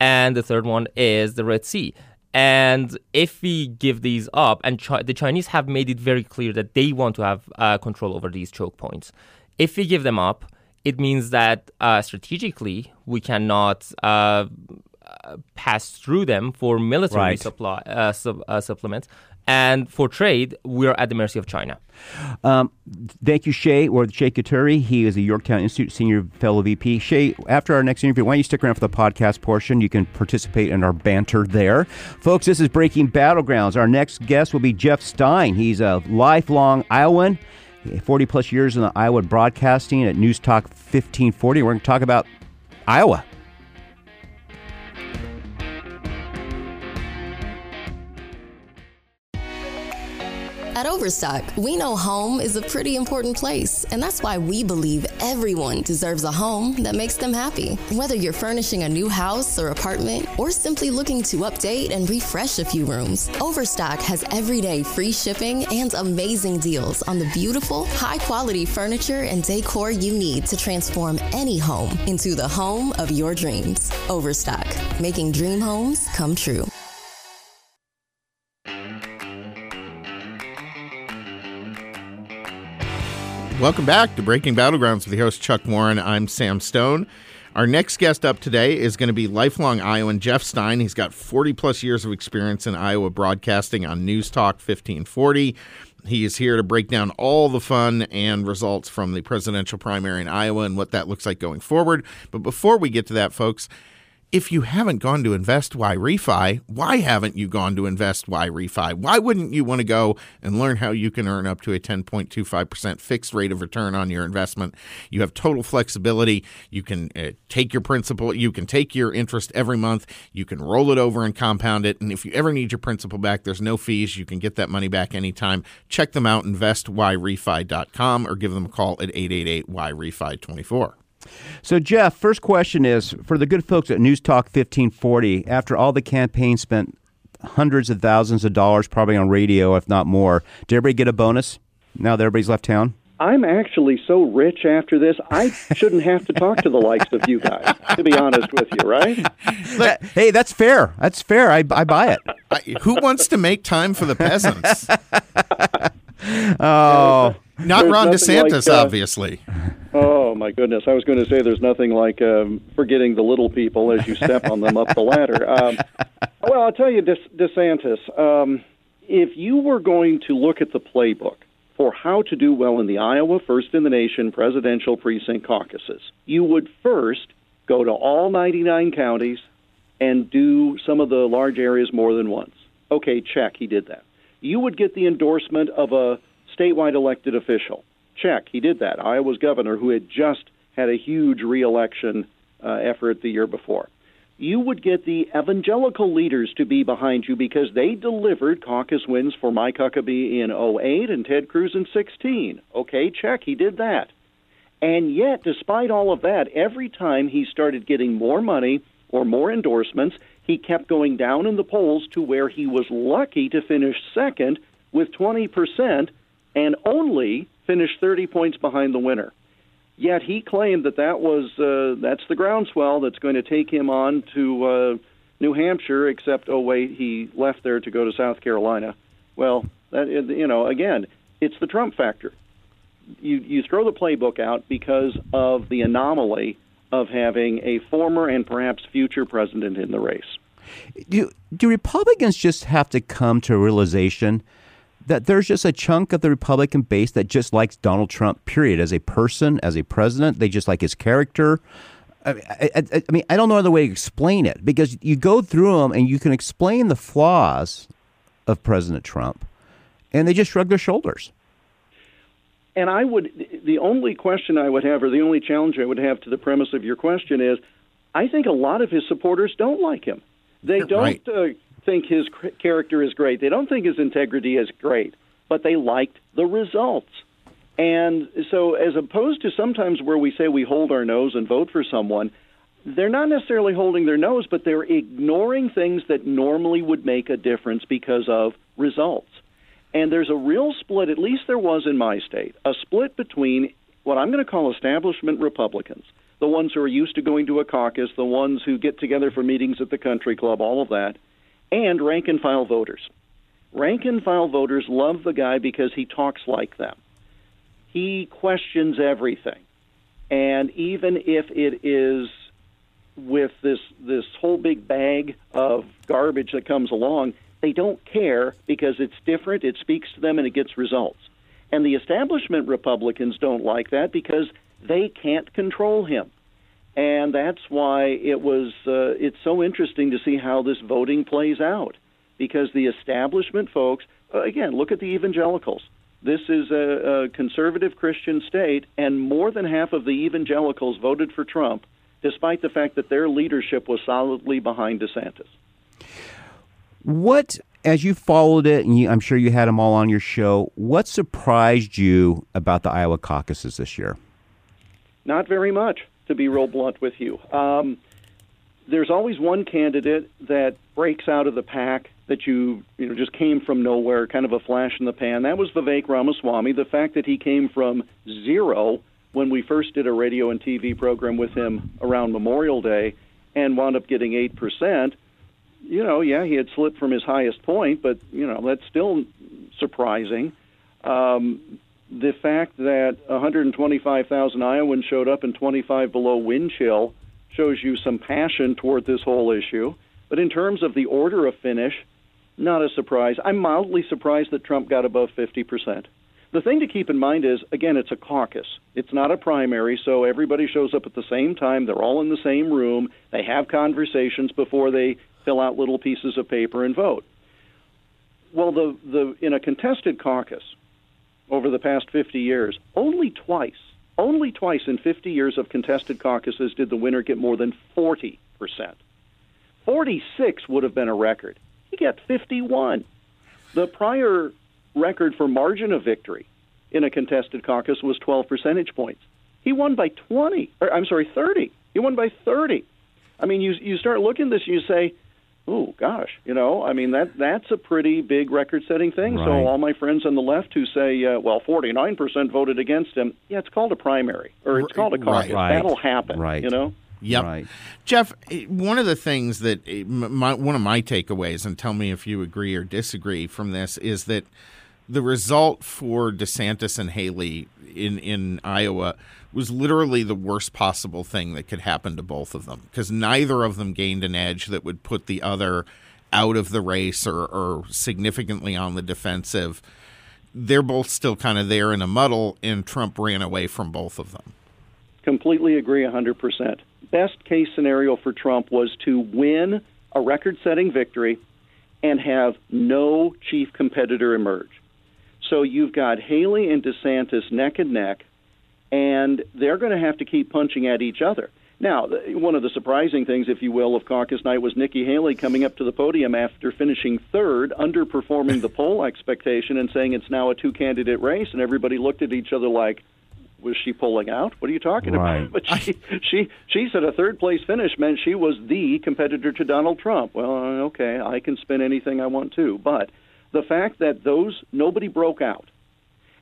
[SPEAKER 6] And the third one is the Red Sea. And if we give these up, and Chi- the Chinese have made it very clear that they want to have uh, control over these choke points. If we give them up, it means that uh, strategically we cannot uh, uh, pass through them for military
[SPEAKER 2] Right.
[SPEAKER 6] supply uh, sub, uh, supplements, and for trade we're at the mercy of China.
[SPEAKER 2] Um, thank you, Shay, or Shay Khatiri. He is a Yorktown Institute Senior Fellow VP. Shay, after our next interview, why don't you stick around for the podcast portion? You can participate in our banter there. Folks, this is Breaking Battlegrounds. Our next guest will be Jeff Stein. He's a lifelong Iowan, 40 plus years in the Iowa broadcasting at News Talk 1540. We're going to talk about Iowa.
[SPEAKER 3] At Overstock, we know home is a pretty important place, and that's why we believe everyone deserves a home that makes them happy. Whether you're furnishing a new house or apartment, or simply looking to update and refresh a few rooms, Overstock has everyday free shipping and amazing deals on the beautiful, high quality furniture and decor you need to transform any home into the home of your dreams. Overstock, making dream homes come true.
[SPEAKER 5] Welcome back to Breaking Battlegrounds with your host Chuck Warren. I'm Sam Stone. Our next guest up today is going to be lifelong Iowan Jeff Stein. He's got 40 plus years of experience in Iowa broadcasting on News Talk 1540. He is here to break down all the fun and results from the presidential primary in Iowa and what that looks like going forward. But before we get to that, folks, if you haven't gone to Invest Y Refi, why haven't you gone to Invest Y Refi? Why wouldn't you want to go and learn how you can earn up to a 10.25% fixed rate of return on your investment? You have total flexibility. You can uh, take your principal, you can take your interest every month, you can roll it over and compound it. And if you ever need your principal back, there's no fees. You can get that money back anytime. Check them out, investyrefi.com, or give them a call at 888 Y Refi 24.
[SPEAKER 2] So, Jeff, first question is for the good folks at News Talk 1540, after all the campaign spent hundreds of thousands of dollars probably on radio, if not more, did everybody get a bonus now that everybody's left town?
[SPEAKER 7] I'm actually so rich after this, I shouldn't have to talk to the likes of you guys, to be honest with you, right?
[SPEAKER 2] That, hey, that's fair. That's fair. I, I buy it.
[SPEAKER 5] I, who wants to make time for the peasants?
[SPEAKER 2] oh.
[SPEAKER 5] Not
[SPEAKER 7] There's
[SPEAKER 5] Ron DeSantis,
[SPEAKER 7] like, uh,
[SPEAKER 5] obviously.
[SPEAKER 7] Oh my goodness! I was going to say there's nothing like um, forgetting the little people as you step on them up the ladder. Um, well, I'll tell you, De- DeSantis. Um, if you were going to look at the playbook for how to do well in the Iowa First in the Nation presidential precinct caucuses, you would first go to all 99 counties and do some of the large areas more than once. Okay, check. He did that. You would get the endorsement of a statewide elected official. Check. He did that. Iowa's governor, who had just had a huge reelection uh, effort the year before. You would get the evangelical leaders to be behind you because they delivered caucus wins for Mike Huckabee in 08 and Ted Cruz in 16. Okay, check. He did that. And yet, despite all of that, every time he started getting more money or more endorsements, he kept going down in the polls to where he was lucky to finish second with 20% and only finished 30 points behind the winner. Yet he claimed that that was uh, that's the groundswell that's going to take him on to uh, New Hampshire. Except, oh wait, he left there to go to South Carolina. Well, that you know, again, it's the Trump factor. You you throw the playbook out because of the anomaly of having a former and perhaps future president in the race.
[SPEAKER 2] Do, do Republicans just have to come to a realization that there's just a chunk of the Republican base that just likes Donald Trump, period, as a person, as a president? They just like his character. I, I, I, I mean, I don't know other way to explain it because you go through them and you can explain the flaws of President Trump, and they just shrug their shoulders.
[SPEAKER 7] And I would, the only question I would have, or the only challenge I would have to the premise of your question is, I think a lot of his supporters don't like him. They don't
[SPEAKER 5] Right.
[SPEAKER 7] uh, think his character is great. They don't think his integrity is great, but they liked the results. And so, as opposed to sometimes where we say we hold our nose and vote for someone, they're not necessarily holding their nose, but they're ignoring things that normally would make a difference because of results. And there's a real split, at least there was in my state, a split between what I'm going to call establishment Republicans, the ones who are used to going to a caucus, the ones who get together for meetings at the country club, all of that, and rank and file voters. Rank and file voters love the guy because he talks like them. He questions everything. And even if it is with this this whole big bag of garbage that comes along, they don't care because it's different, it speaks to them and it gets results. And the establishment Republicans don't like that because they can't control him. And that's why it was uh, it's so interesting to see how this voting plays out because the establishment folks uh, again, look at the evangelicals. This is a, a conservative Christian state, and more than half of the evangelicals voted for Trump, despite the fact that their leadership was solidly behind DeSantis.
[SPEAKER 2] What, as you followed it, and you, I'm sure you had them all on your show, what surprised you about the Iowa caucuses this year?
[SPEAKER 7] Not very much, to be real blunt with you. Um, there's always one candidate that breaks out of the pack that you you know just came from nowhere, kind of a flash in the pan. That was Vivek Ramaswamy. The fact that he came from zero when we first did a radio and TV program with him around Memorial Day and wound up getting eight percent. You know, yeah, he had slipped from his highest point, but you know that's still surprising. Um, the fact that 125,000 Iowans showed up in 25 below wind chill shows you some passion toward this whole issue. But in terms of the order of finish, not a surprise. I'm mildly surprised that Trump got above 50%. The thing to keep in mind is, again, it's a caucus. It's not a primary, so everybody shows up at the same time. They're all in the same room. They have conversations before they fill out little pieces of paper and vote. Well, the, the in a contested caucus over the past 50 years, only twice, only twice in 50 years of contested caucuses did the winner get more than 40 percent. 46 would have been a record. He got 51. The prior record for margin of victory in a contested caucus was 12 percentage points. He won by 20. Or, I'm sorry, 30. He won by 30. I mean, you you start looking at this, and you say, "Oh gosh," you know. I mean that that's a pretty big record-setting thing.
[SPEAKER 2] Right.
[SPEAKER 7] So all my friends on the left who say, uh, "Well, 49% voted against him," yeah, it's called a primary or it's called a caucus.
[SPEAKER 2] Right.
[SPEAKER 7] That'll happen.
[SPEAKER 2] Right.
[SPEAKER 7] You know.
[SPEAKER 5] Yep.
[SPEAKER 2] Right.
[SPEAKER 5] Jeff, eh, one of the things that eh, my, one of my takeaways, and tell me if you agree or disagree from this, is that the result for DeSantis and Haley in, in Iowa was literally the worst possible thing that could happen to both of them because neither of them gained an edge that would put the other out of the race or, or significantly on the defensive. They're both still kind of there in a muddle, and Trump ran away from both of them.
[SPEAKER 7] Completely agree 100%. Best case scenario for Trump was to win a record setting victory and have no chief competitor emerge. So you've got Haley and DeSantis neck and neck, and they're going to have to keep punching at each other. Now, one of the surprising things, if you will, of caucus night was Nikki Haley coming up to the podium after finishing third, underperforming the poll expectation, and saying it's now a two candidate race, and everybody looked at each other like, was she pulling out? What are you talking
[SPEAKER 2] Right.
[SPEAKER 7] about? But she, she, she said a third place finish meant she was the competitor to Donald Trump. Well, okay, I can spin anything I want to, but the fact that those nobody broke out,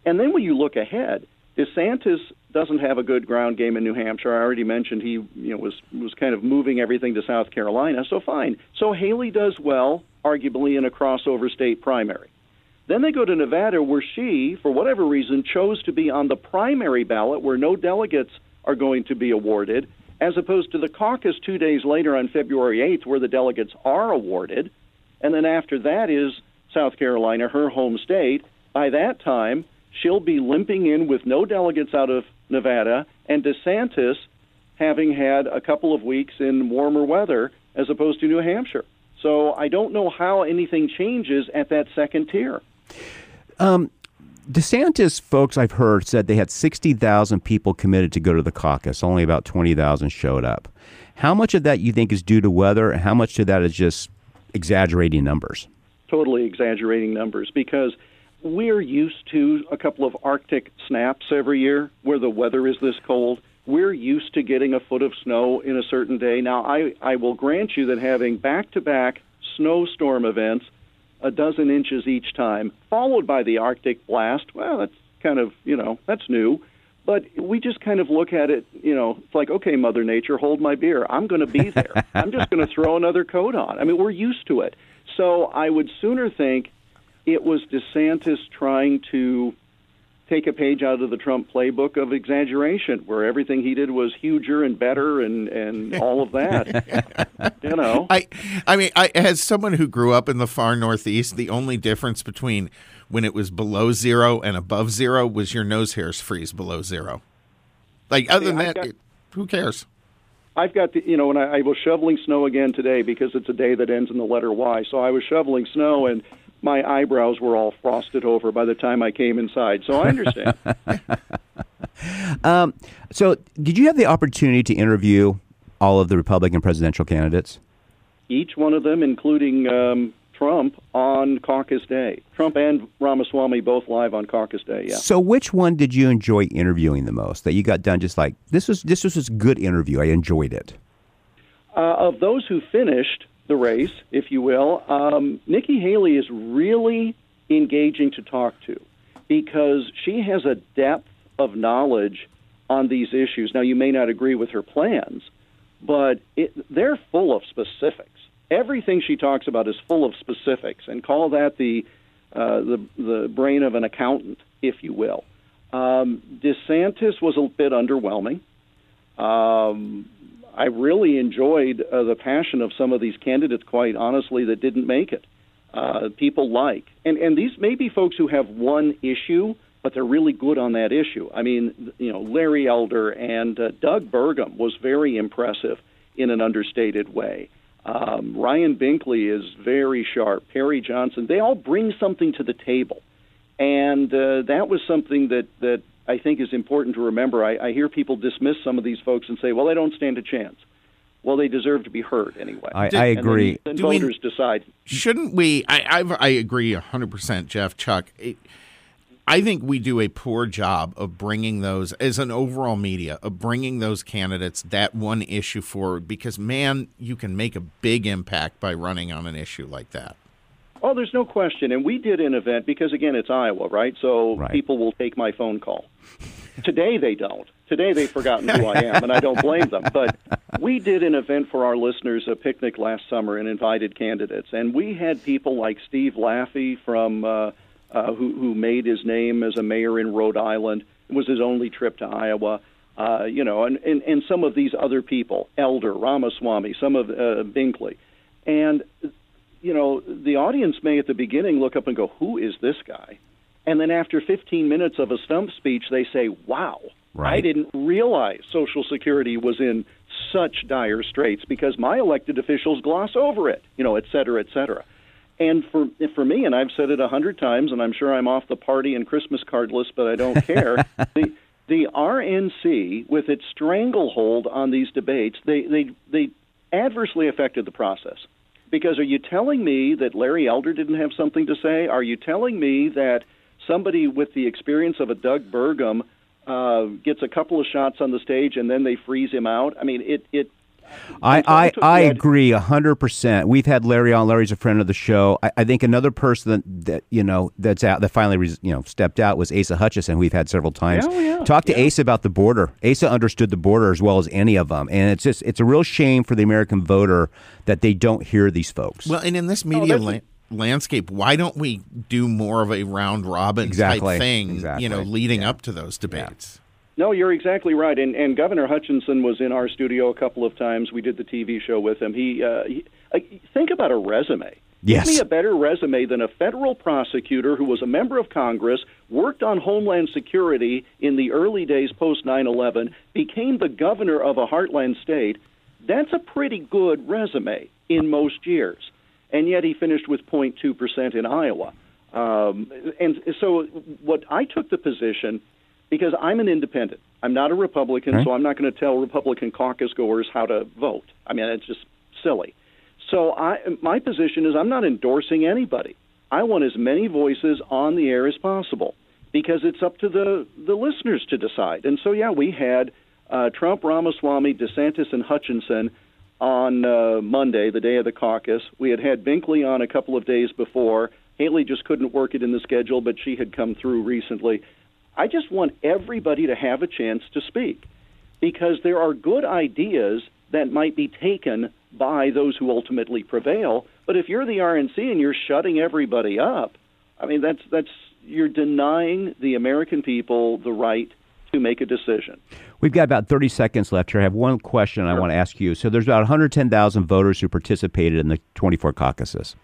[SPEAKER 7] and then when you look ahead, DeSantis doesn't have a good ground game in New Hampshire. I already mentioned he, you know, was was kind of moving everything to South Carolina. So fine. So Haley does well, arguably in a crossover state primary. Then they go to Nevada, where she, for whatever reason, chose to be on the primary ballot, where no delegates are going to be awarded, as opposed to the caucus two days later on February 8th, where the delegates are awarded. And then after that is South Carolina, her home state. By that time, she'll be limping in with no delegates out of Nevada, and DeSantis having had a couple of weeks in warmer weather as opposed to New Hampshire. So I don't know how anything changes at that second tier.
[SPEAKER 2] Um, DeSantis folks I've heard said they had 60,000 people committed to go to the caucus. Only about 20,000 showed up. How much of that you think is due to weather? and How much of that is just exaggerating numbers?
[SPEAKER 7] Totally exaggerating numbers because we're used to a couple of Arctic snaps every year where the weather is this cold. We're used to getting a foot of snow in a certain day. Now, I, I will grant you that having back to back snowstorm events, a dozen inches each time, followed by the Arctic blast, well, that's kind of, you know, that's new. But we just kind of look at it, you know, it's like, okay, Mother Nature, hold my beer. I'm going to be there. I'm just going to throw another coat on. I mean, we're used to it. So I would sooner think it was DeSantis trying to take a page out of the Trump playbook of exaggeration, where everything he did was huger and better and, and all of that. you know,
[SPEAKER 5] I, I mean, I, as someone who grew up in the far northeast, the only difference between when it was below zero and above zero was your nose hairs freeze below zero. Like other than that,
[SPEAKER 7] got-
[SPEAKER 5] it- who cares?
[SPEAKER 7] I've got the, you know, and I, I was shoveling snow again today because it's a day that ends in the letter Y. So I was shoveling snow and my eyebrows were all frosted over by the time I came inside. So I understand.
[SPEAKER 2] um, So, did you have the opportunity to interview all of the Republican presidential candidates?
[SPEAKER 7] Each one of them, including um, Trump, on caucus day. Trump and Ramaswamy both live on caucus day. Yeah.
[SPEAKER 2] So, which one did you enjoy interviewing the most? That you got done just like this was this was a good interview. I enjoyed it.
[SPEAKER 7] Uh, of those who finished the race, if you will, um, Nikki Haley is really engaging to talk to because she has a depth of knowledge on these issues. Now, you may not agree with her plans, but it, they're full of specifics. Everything she talks about is full of specifics, and call that the uh, the the brain of an accountant, if you will. Um, DeSantis was a bit underwhelming. Um, I really enjoyed uh, the passion of some of these candidates, quite honestly, that didn't make it. Uh, people like, and and these may be folks who have one issue, but they're really good on that issue. I mean, you know, Larry Elder and uh, Doug Burgum was very impressive in an understated way. Um, Ryan Binkley is very sharp. Perry Johnson, they all bring something to the table, and uh, that was something that that I think is important to remember. I, I hear people dismiss some of these folks and say, "Well, they don't stand a chance." Well, they deserve to be heard anyway.
[SPEAKER 2] I, I agree.
[SPEAKER 7] And then, then voters we, decide.
[SPEAKER 5] Shouldn't we? I I've, i agree hundred percent, Jeff. Chuck. It, I think we do a poor job of bringing those, as an overall media, of bringing those candidates that one issue forward because, man, you can make a big impact by running on an issue like that.
[SPEAKER 7] Oh, there's no question. And we did an event because, again, it's Iowa, right? So right. people will take my phone call. Today they don't. Today they've forgotten who I am, and I don't blame them. But we did an event for our listeners, a picnic last summer, and invited candidates. And we had people like Steve Laffey from. Uh, uh, who, who made his name as a mayor in Rhode Island. It was his only trip to Iowa. Uh, you know, and, and, and some of these other people, Elder, Ramaswamy, some of uh, Binkley. And, you know, the audience may at the beginning look up and go, who is this guy? And then after 15 minutes of a stump speech, they say, wow, right. I didn't realize Social Security was in such dire straits because my elected officials gloss over it, you know, et cetera, et cetera. And for for me, and I've said it a hundred times, and I'm sure I'm off the party and Christmas card list, but I don't care. the the RNC, with its stranglehold on these debates, they they they adversely affected the process. Because are you telling me that Larry Elder didn't have something to say? Are you telling me that somebody with the experience of a Doug Burgum uh, gets a couple of shots on the stage and then they freeze him out? I mean, it it
[SPEAKER 2] I, I, I agree hundred percent. We've had Larry on. Larry's a friend of the show. I, I think another person that, that, you know that's out that finally you know stepped out was Asa Hutchinson. We've had several times.
[SPEAKER 7] Oh, yeah.
[SPEAKER 2] Talk to
[SPEAKER 7] yeah.
[SPEAKER 2] Asa about the border. Asa understood the border as well as any of them, and it's just it's a real shame for the American voter that they don't hear these folks.
[SPEAKER 5] Well, and in this media. Oh, landscape. Why don't we do more of a round robin
[SPEAKER 2] exactly.
[SPEAKER 5] type thing?
[SPEAKER 2] Exactly.
[SPEAKER 5] You know, leading yeah. up to those debates.
[SPEAKER 7] No, you're exactly right. And, and Governor Hutchinson was in our studio a couple of times. We did the TV show with him. He, uh, he uh, think about a resume.
[SPEAKER 2] Yes.
[SPEAKER 7] Give me a better resume than a federal prosecutor who was a member of Congress, worked on Homeland Security in the early days post 9 11, became the governor of a heartland state. That's a pretty good resume in most years. And yet he finished with 0.2% in Iowa. Um, and so, what I took the position because I'm an independent. I'm not a Republican, right. so I'm not going to tell Republican caucus goers how to vote. I mean, it's just silly. So I, my position is I'm not endorsing anybody. I want as many voices on the air as possible because it's up to the the listeners to decide. And so yeah, we had uh, Trump, Ramaswamy, DeSantis, and Hutchinson on uh, Monday, the day of the caucus. We had had Binkley on a couple of days before. Haley just couldn't work it in the schedule, but she had come through recently. I just want everybody to have a chance to speak because there are good ideas that might be taken by those who ultimately prevail. But if you're the RNC and you're shutting everybody up, I mean that's that's you're denying the American people the right to make a decision.
[SPEAKER 2] We've got about 30 seconds left here. I have one question sure. I want to ask you. So there's about 110,000 voters who participated in the 24 caucuses.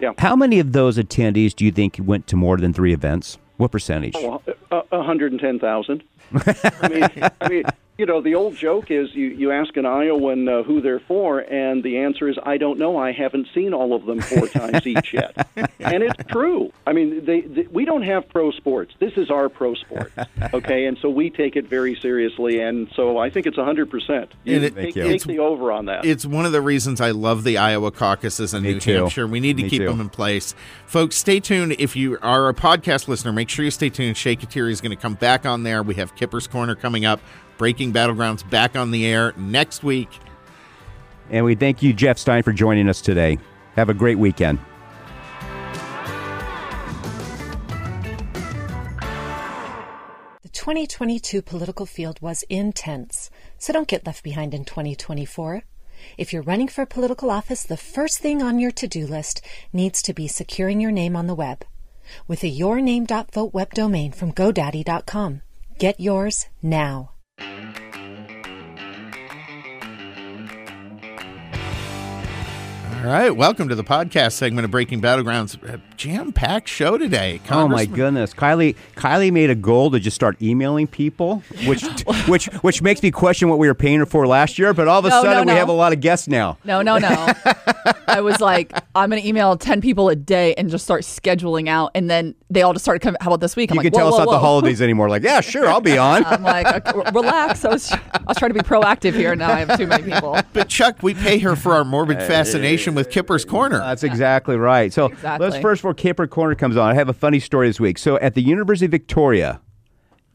[SPEAKER 7] Yeah.
[SPEAKER 2] How many of those attendees do you think went to more than three events? What percentage?
[SPEAKER 7] Oh, uh, 110,000. I mean, I mean, you know, the old joke is you, you ask an Iowan uh, who they're for, and the answer is, I don't know. I haven't seen all of them four times each yet. And it's true. I mean, they, they, we don't have pro sports. This is our pro sport, okay? And so we take it very seriously, and so I think it's 100%. You, it, take, take the over on that.
[SPEAKER 5] It's one of the reasons I love the Iowa caucuses in
[SPEAKER 2] Me
[SPEAKER 5] New
[SPEAKER 2] too.
[SPEAKER 5] Hampshire. We need to
[SPEAKER 2] Me
[SPEAKER 5] keep
[SPEAKER 2] too.
[SPEAKER 5] them in place. Folks, stay tuned. If you are a podcast listener, make sure you stay tuned. Shay Khatiri is going to come back on there. We have Kipper's Corner coming up. Breaking Battlegrounds back on the air next week.
[SPEAKER 2] And we thank you, Jeff Stein, for joining us today. Have a great weekend.
[SPEAKER 1] The 2022 political field was intense, so don't get left behind in 2024. If you're running for political office, the first thing on your to do list needs to be securing your name on the web with a yourname.vote web domain from GoDaddy.com. Get yours now.
[SPEAKER 5] All right, welcome to the podcast segment of Breaking Battlegrounds. Jam packed show today.
[SPEAKER 2] Oh my goodness, Kylie! Kylie made a goal to just start emailing people, which which which makes me question what we were paying her for last year. But all of a
[SPEAKER 8] No, no,
[SPEAKER 2] sudden, we have a lot of guests now.
[SPEAKER 8] No, no, no. I was like, I'm going to email 10 people a day and just start scheduling out. And then they all just started coming. How about this week? I'm
[SPEAKER 2] You
[SPEAKER 8] like,
[SPEAKER 2] can tell
[SPEAKER 8] whoa,
[SPEAKER 2] us
[SPEAKER 8] whoa,
[SPEAKER 2] not the holidays anymore. Like, yeah, sure, I'll be on.
[SPEAKER 8] I'm like, okay, relax. I was, I was trying to be proactive here. and Now I have too many people.
[SPEAKER 5] But Chuck, we pay her for our morbid uh, fascination with Kipper's Corner.
[SPEAKER 2] That's exactly right. So
[SPEAKER 8] Exactly.
[SPEAKER 2] let's first, before Caper Corner comes on, I have a funny story this week. So at the University of Victoria,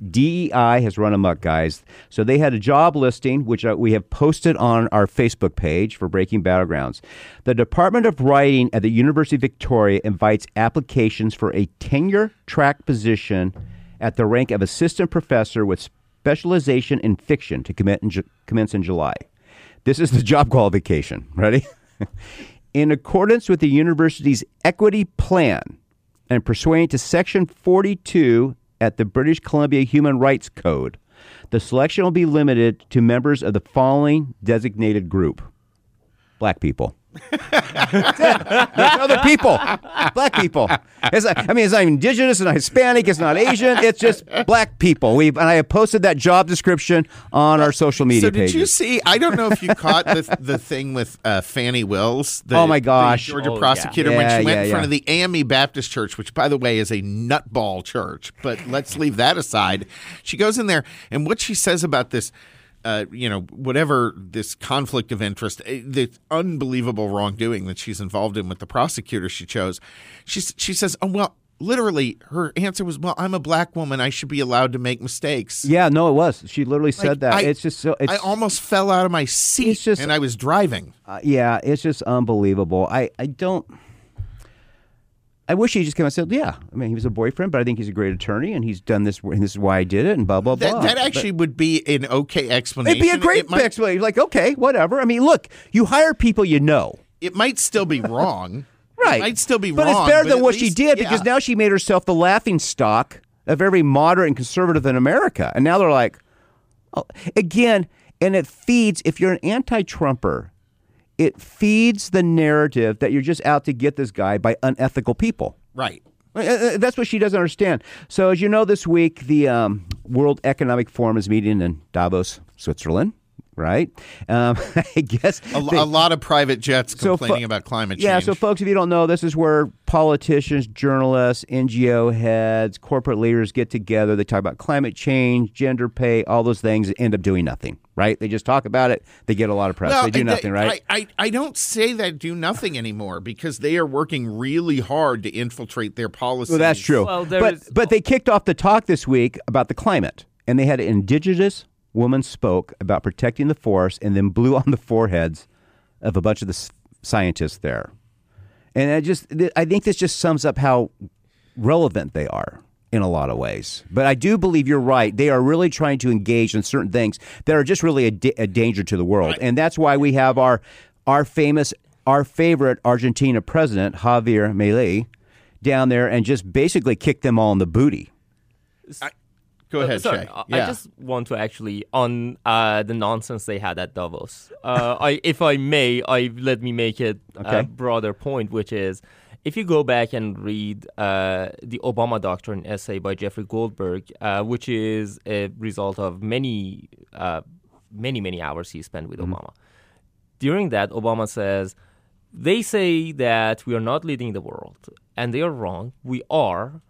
[SPEAKER 2] DEI has run amok, guys. So they had a job listing, which uh, we have posted on our Facebook page for Breaking Battlegrounds. The Department of Writing at the University of Victoria invites applications for a tenure track position at the rank of assistant professor with specialization in fiction to commence in July. This is the job qualification. Ready? in accordance with the university's equity plan and pursuant to Section 42 at the British Columbia Human Rights Code, the selection will be limited to members of the following designated group black people. That's it. Other people, black people. It's not, I mean, it's not indigenous, it's not Hispanic, it's not Asian. It's just black people. We and I have posted that job description on our social media
[SPEAKER 5] So did
[SPEAKER 2] pages.
[SPEAKER 5] you see? I don't know if you caught the the thing with uh, Fani Willis. The,
[SPEAKER 2] Oh, my
[SPEAKER 5] the
[SPEAKER 2] gosh.
[SPEAKER 5] Georgia
[SPEAKER 6] Oh, yeah.
[SPEAKER 5] prosecutor when
[SPEAKER 2] Yeah,
[SPEAKER 5] she went
[SPEAKER 2] yeah,
[SPEAKER 5] in front
[SPEAKER 2] yeah.
[SPEAKER 5] of the AME Baptist Church, which by the way is a nutball church. But let's leave that aside. She goes in there, and what she says about this. Uh, you know, whatever this conflict of interest, eh, the unbelievable wrongdoing that she's involved in with the prosecutor she chose, she she says, "Oh well, literally, her answer was, well, I'm a black woman, I should be allowed to make mistakes."
[SPEAKER 2] yeah, no, it was. She literally said
[SPEAKER 5] Like,
[SPEAKER 2] that.
[SPEAKER 5] I-
[SPEAKER 2] it's just so. It's,
[SPEAKER 5] I almost fell out of my seat,
[SPEAKER 2] It's just-
[SPEAKER 5] and I was driving.
[SPEAKER 2] Uh, yeah, it's just unbelievable. I, I don't. I wish he just came and said, "Yeah, I mean, he was a boyfriend, but I think he's a great attorney, and he's done this, and this is why I did it, and blah blah blah."
[SPEAKER 5] That, that
[SPEAKER 2] But
[SPEAKER 5] actually would be an okay explanation.
[SPEAKER 2] it'd be a great
[SPEAKER 5] it might,
[SPEAKER 2] explanation. Like, okay, whatever. I mean, look, you hire people you know,
[SPEAKER 5] it might still be wrong.
[SPEAKER 2] right?
[SPEAKER 5] It might still be
[SPEAKER 2] but
[SPEAKER 5] wrong.
[SPEAKER 2] But it's better than
[SPEAKER 5] at
[SPEAKER 2] what she
[SPEAKER 5] least-
[SPEAKER 2] did because now she made herself the laughing stock of every moderate and conservative in America, and now they're like, oh, again, and it feeds. If you're an anti-Trumper, it feeds the narrative that you're just out to get this guy by unethical people.
[SPEAKER 5] right.
[SPEAKER 2] Uh, uh, That's what she doesn't understand. So, as you know, this week the um, World Economic Forum is meeting in Davos, Switzerland. Right? Um, I guess
[SPEAKER 5] A,
[SPEAKER 2] they-
[SPEAKER 5] a lot of private jets
[SPEAKER 2] So fo-
[SPEAKER 5] complaining about climate change.
[SPEAKER 2] yeah, so folks, if you don't know, this is where politicians, journalists, NGO heads, corporate leaders get together. They talk about climate change, gender pay, all those things, and end up doing nothing. Right? They just talk about it. They get a lot of press.
[SPEAKER 5] Well,
[SPEAKER 2] they do
[SPEAKER 5] and
[SPEAKER 2] nothing. right?
[SPEAKER 5] I, I, I don't say that do nothing anymore because they are working really hard to infiltrate their policies.
[SPEAKER 2] Well, that's true.
[SPEAKER 6] Well,
[SPEAKER 2] but
[SPEAKER 6] is-
[SPEAKER 2] but they kicked off the talk this week about the climate, and they had an indigenous woman spoke about protecting the forest, and then blew on the foreheads of a bunch of the scientists there. And I just, I think this just sums up how relevant they are in a lot of ways. But I do believe you're right. They are really trying to engage in certain things that are just really a, da- a danger to the world, and that's why we have our our famous our favorite Argentina president Javier Milei down there and just basically kick them all in the booty.
[SPEAKER 5] Go ahead,
[SPEAKER 6] Uh, Sorry,
[SPEAKER 5] Shay.
[SPEAKER 6] I-
[SPEAKER 5] Yeah.
[SPEAKER 6] I just want to actually on uh, the nonsense they had at Davos. Uh, I, if I may, I let me make it
[SPEAKER 2] Okay.
[SPEAKER 6] a broader point, which is if you go back and read uh, the Obama Doctrine essay by Jeffrey Goldberg, uh, which is a result of many, uh, many, many hours he spent with Obama. During that, Obama says they say that we are not leading the world, and they are wrong. We are,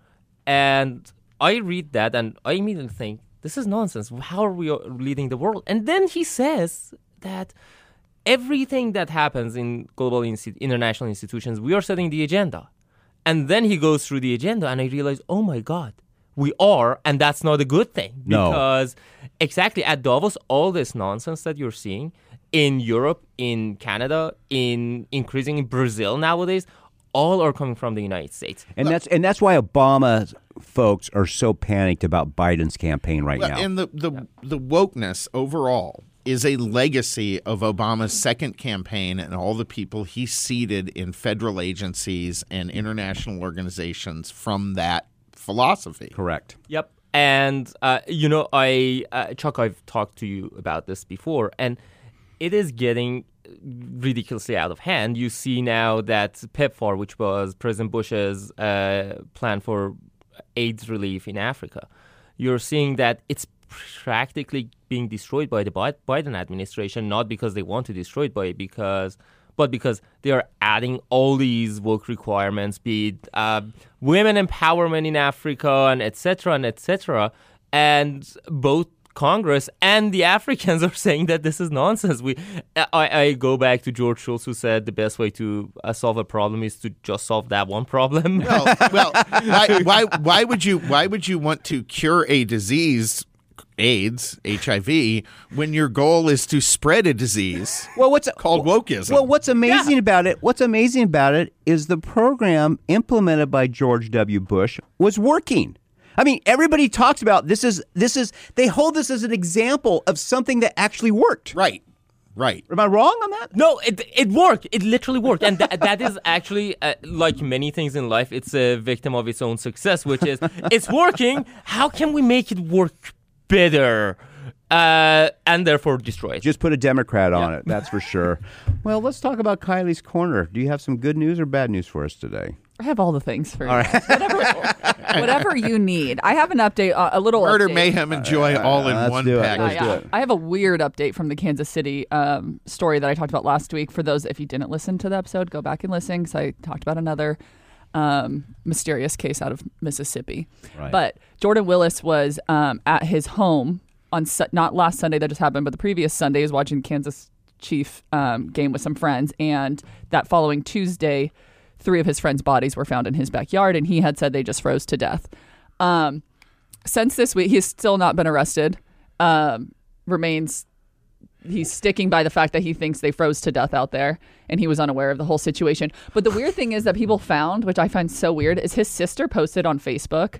[SPEAKER 6] and I read that and I immediately think this is nonsense. How are we leading the world? And then he says that everything that happens in global insti- international institutions, we are setting the agenda. And then he goes through the agenda, and I realize, oh my God, we are, and that's not a good thing.
[SPEAKER 2] No.
[SPEAKER 6] Because exactly at Davos, all this nonsense that you're seeing in Europe, in Canada, in increasing in Brazil nowadays, all are coming from the United States.
[SPEAKER 2] And that's and that's why Obama folks are so panicked about Biden's campaign right
[SPEAKER 5] Well,
[SPEAKER 2] now.
[SPEAKER 5] And the, the, the wokeness overall is a legacy of Obama's second campaign and all the people he seated in federal agencies and international organizations from that philosophy.
[SPEAKER 2] Correct.
[SPEAKER 6] Yep. And uh, you know, I uh, Chuck, I've talked to you about this before, and it is getting ridiculously out of hand. You see now that PEPFAR, which was President Bush's uh, plan for AIDS relief in Africa, you're seeing that it's practically being destroyed by the Biden administration, not because they want to destroy it, but because but because they are adding all these work requirements, be it uh, women empowerment in Africa and etc. and etc. And both Congress and the Africans are saying that this is nonsense. We, I, I go back to George Shultz, who said the best way to uh, solve a problem is to just solve that one problem.
[SPEAKER 5] well, well, why, why, why would you, why would you want to cure a disease AIDS, HIV, when your goal is to spread a disease.
[SPEAKER 2] Well, what's
[SPEAKER 5] called wokeism?
[SPEAKER 2] Well, what's amazing yeah. about it? What's amazing about it is the program implemented by George W. Bush was working. I mean, everybody talks about this is this is they hold this as an example of something that actually worked.
[SPEAKER 5] Right. Right.
[SPEAKER 2] Am I wrong on that?
[SPEAKER 6] No, it it worked. It literally worked, and that that is actually uh, like many things in life. It's a victim of its own success, which is it's working. How can we make it work better? uh, and therefore destroy it.
[SPEAKER 2] Just put a Democrat on yeah. it, that's for sure. well, let's talk about Kylie's Corner. Do you have some good news or bad news for us today?
[SPEAKER 8] I have all the things for you. whatever, whatever you need. I have an update, uh, a little
[SPEAKER 5] murder,
[SPEAKER 8] update.
[SPEAKER 5] mayhem, and joy uh, all in one package.
[SPEAKER 8] Uh, yeah. I have a weird update from the Kansas City um, story that I talked about last week. For those, if you didn't listen to the episode, go back and listen because I talked about another um, mysterious case out of Mississippi. Right. But Jordan Willis was um, at his home on su- not last Sunday that just happened, but the previous Sunday. He was watching Kansas Chief um, game with some friends, and that following Tuesday, three of his friends' bodies were found in his backyard, and he had said they just froze to death. Um, since this week, he's still not been arrested. Um, remains he's sticking by the fact that he thinks they froze to death out there and he was unaware of the whole situation. But the weird thing is that people found, which I find so weird, is his sister posted on Facebook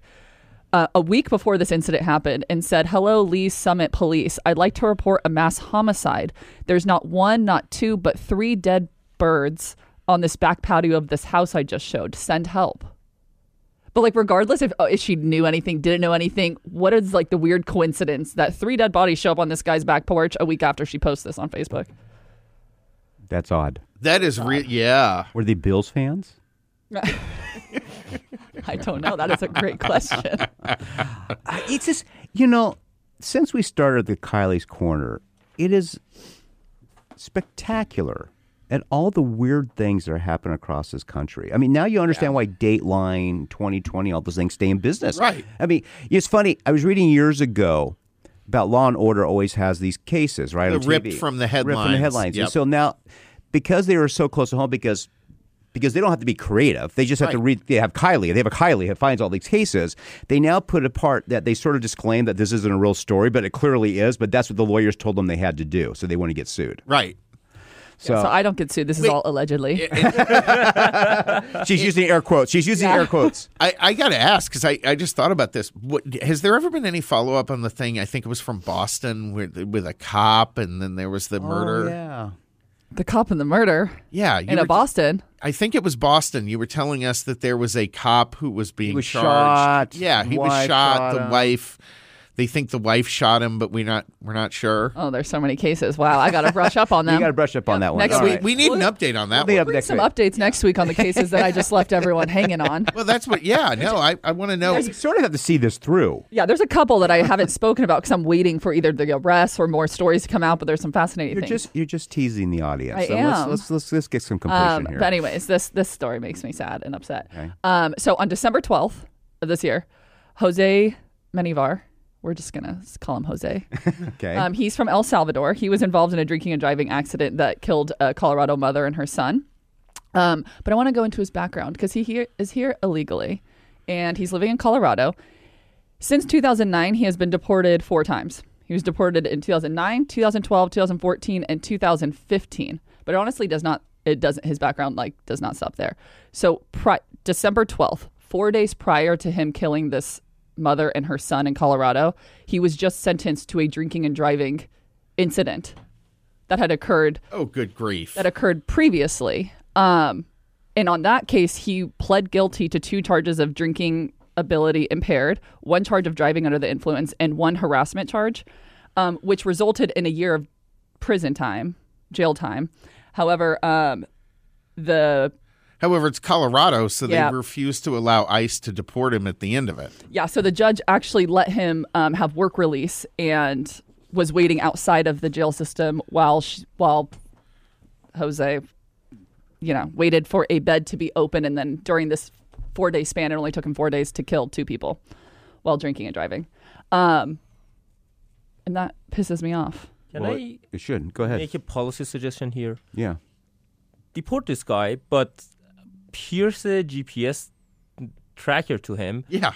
[SPEAKER 8] uh, a week before this incident happened and said, Hello, Lee Summit Police. I'd like to report a mass homicide. There's not one, not two, but three dead birds on this back patio of this house I just showed. Send help. But like, regardless if, oh, if she knew anything, didn't know anything, what is like the weird coincidence that three dead bodies show up on this guy's back porch a week after she posts this on Facebook?
[SPEAKER 2] That's odd.
[SPEAKER 5] That is real. Yeah.
[SPEAKER 2] Were they Bills fans?
[SPEAKER 8] I don't know. That is a great question.
[SPEAKER 2] Uh, it's just, you know, since we started the Kylie's Corner, it is spectacular and all the weird things that are happening across this country. I mean, now you understand yeah. why Dateline, 2020, all those things stay in business.
[SPEAKER 5] Right.
[SPEAKER 2] I mean, it's funny. I was reading years ago about Law and Order always has these cases, right?
[SPEAKER 5] ripped from the headlines.
[SPEAKER 2] Ripped from the headlines. Yep. And so now, because they are so close to home, because because they don't have to be creative. They just have right. to read. They have Kylie. They have a Kylie who finds all these cases. They now put a part that they sort of disclaim that this isn't a real story, but it clearly is. But that's what the lawyers told them they had to do, so they want to get sued.
[SPEAKER 5] Right.
[SPEAKER 8] So, yeah, so I don't get sued. This is Wait, all allegedly.
[SPEAKER 2] She's using air quotes. She's using yeah. air quotes.
[SPEAKER 5] I, I got to ask because I, I just thought about this. What, has there ever been any follow up on the thing? I think it was from Boston with, with a cop, and then there was the
[SPEAKER 2] oh,
[SPEAKER 5] murder.
[SPEAKER 2] Yeah.
[SPEAKER 8] The cop and the murder.
[SPEAKER 5] Yeah,
[SPEAKER 8] in were, Boston.
[SPEAKER 5] I think it was Boston. You were telling us that there was a cop who was being
[SPEAKER 2] was
[SPEAKER 5] charged.
[SPEAKER 2] Shot.
[SPEAKER 5] Yeah, he was shot. shot the wife they think the wife shot him, but we're not we're not sure.
[SPEAKER 8] Oh, there's so many cases. Wow, I got to brush up on them.
[SPEAKER 2] you got to brush up on that one.
[SPEAKER 5] Next week, right. we need an update on that. We'll
[SPEAKER 8] bring some week. updates next week on the cases that I just left everyone hanging on.
[SPEAKER 5] Well, that's what. Yeah, no, I, I want to know.
[SPEAKER 2] You sort of have to see this through.
[SPEAKER 8] Yeah, there's a couple that I haven't spoken about because I'm waiting for either the arrests or more stories to come out. But there's some fascinating
[SPEAKER 2] you're
[SPEAKER 8] things.
[SPEAKER 2] Just you're just teasing the audience.
[SPEAKER 8] I
[SPEAKER 2] so
[SPEAKER 8] am.
[SPEAKER 2] Let's, let's, let's, let's get some completion
[SPEAKER 8] um,
[SPEAKER 2] here.
[SPEAKER 8] But anyways, this this story makes me sad and upset. Okay. Um, so on December 12th of this year, Jose Menivar we're just gonna call him Jose.
[SPEAKER 2] okay.
[SPEAKER 8] Um, he's from El Salvador. He was involved in a drinking and driving accident that killed a Colorado mother and her son. Um, but I want to go into his background because he here, is here illegally, and he's living in Colorado. Since 2009, he has been deported four times. He was deported in 2009, 2012, 2014, and 2015. But it honestly does not. It doesn't. His background like does not stop there. So pri- December 12th, four days prior to him killing this mother and her son in Colorado, he was just sentenced to a drinking and driving incident that had occurred.
[SPEAKER 5] Oh, good grief.
[SPEAKER 8] That occurred previously. Um, and on that case, he pled guilty to two charges of drinking ability impaired, one charge of driving under the influence, and one harassment charge, um, which resulted in a year of prison time, jail time. However, um, the
[SPEAKER 5] However, it's Colorado, so
[SPEAKER 8] Yeah.
[SPEAKER 5] they refused to allow ICE to deport him at the end of it.
[SPEAKER 8] Yeah, so the judge actually let him um, have work release and was waiting outside of the jail system while sh while Jose, you know, waited for a bed to be open, and then during this four day span, it only took him four days to kill two people while drinking and driving, um, and that pisses me off.
[SPEAKER 6] Can
[SPEAKER 2] Well,
[SPEAKER 6] I
[SPEAKER 2] It should. Go ahead.
[SPEAKER 6] make a policy suggestion here?
[SPEAKER 2] Yeah.
[SPEAKER 6] Deport this guy, but pierce a GPS tracker to him.
[SPEAKER 5] Yeah.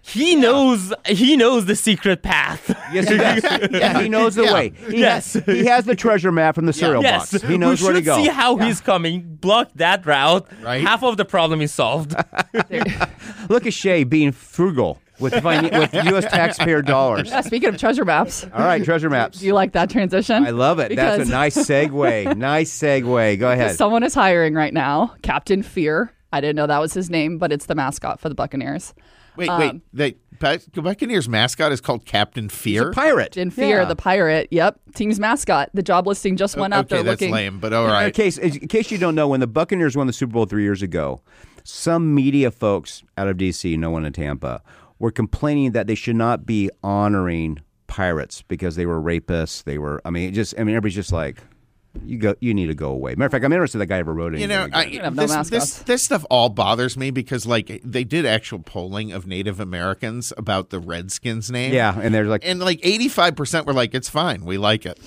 [SPEAKER 6] He knows. He knows the secret path.
[SPEAKER 2] Yes, he does. yeah, he knows the
[SPEAKER 5] Yeah.
[SPEAKER 2] way. He
[SPEAKER 6] Yes.
[SPEAKER 2] has, he has the treasure map from the cereal
[SPEAKER 6] yes,
[SPEAKER 2] box. He knows
[SPEAKER 6] we
[SPEAKER 2] where to
[SPEAKER 6] should
[SPEAKER 2] go.
[SPEAKER 6] see how he's coming. Block that route.
[SPEAKER 5] Right.
[SPEAKER 6] Half of the problem is solved.
[SPEAKER 2] Look at Shay being frugal with fin- with U.S. taxpayer dollars.
[SPEAKER 8] Yeah, speaking of treasure maps,
[SPEAKER 2] All right, treasure maps.
[SPEAKER 8] do you like that transition?
[SPEAKER 2] I love it. That's a nice segue. nice segue. Go ahead.
[SPEAKER 8] Someone is hiring right now, Captain Fear. I didn't know that was his name, but it's the mascot for the Buccaneers.
[SPEAKER 5] Wait,
[SPEAKER 8] Um,
[SPEAKER 5] wait. The Buccaneers mascot is called Captain Fear.
[SPEAKER 2] Pirate.
[SPEAKER 8] In Fear,
[SPEAKER 2] Yeah.
[SPEAKER 8] the pirate. Yep, team's mascot. The job listing just went up.
[SPEAKER 5] okay,
[SPEAKER 8] They're
[SPEAKER 5] that's
[SPEAKER 8] looking.
[SPEAKER 5] lame, but all
[SPEAKER 2] In case, in case you don't know, when the Buccaneers won the Super Bowl three years ago, some media folks out of D.C., no one in Tampa, were complaining that they should not be honoring pirates because they were rapists. They were, I mean, it just, I mean, everybody's just like, you go, you need to go away. Matter of fact, I'm interested that guy ever wrote
[SPEAKER 5] it.
[SPEAKER 2] You
[SPEAKER 5] know, I,
[SPEAKER 2] again.
[SPEAKER 8] have no
[SPEAKER 5] this, this this stuff all bothers me because like they did actual polling of Native Americans about the Redskins name.
[SPEAKER 2] yeah, and they're like,
[SPEAKER 5] And like 85% were like, it's fine. We like it.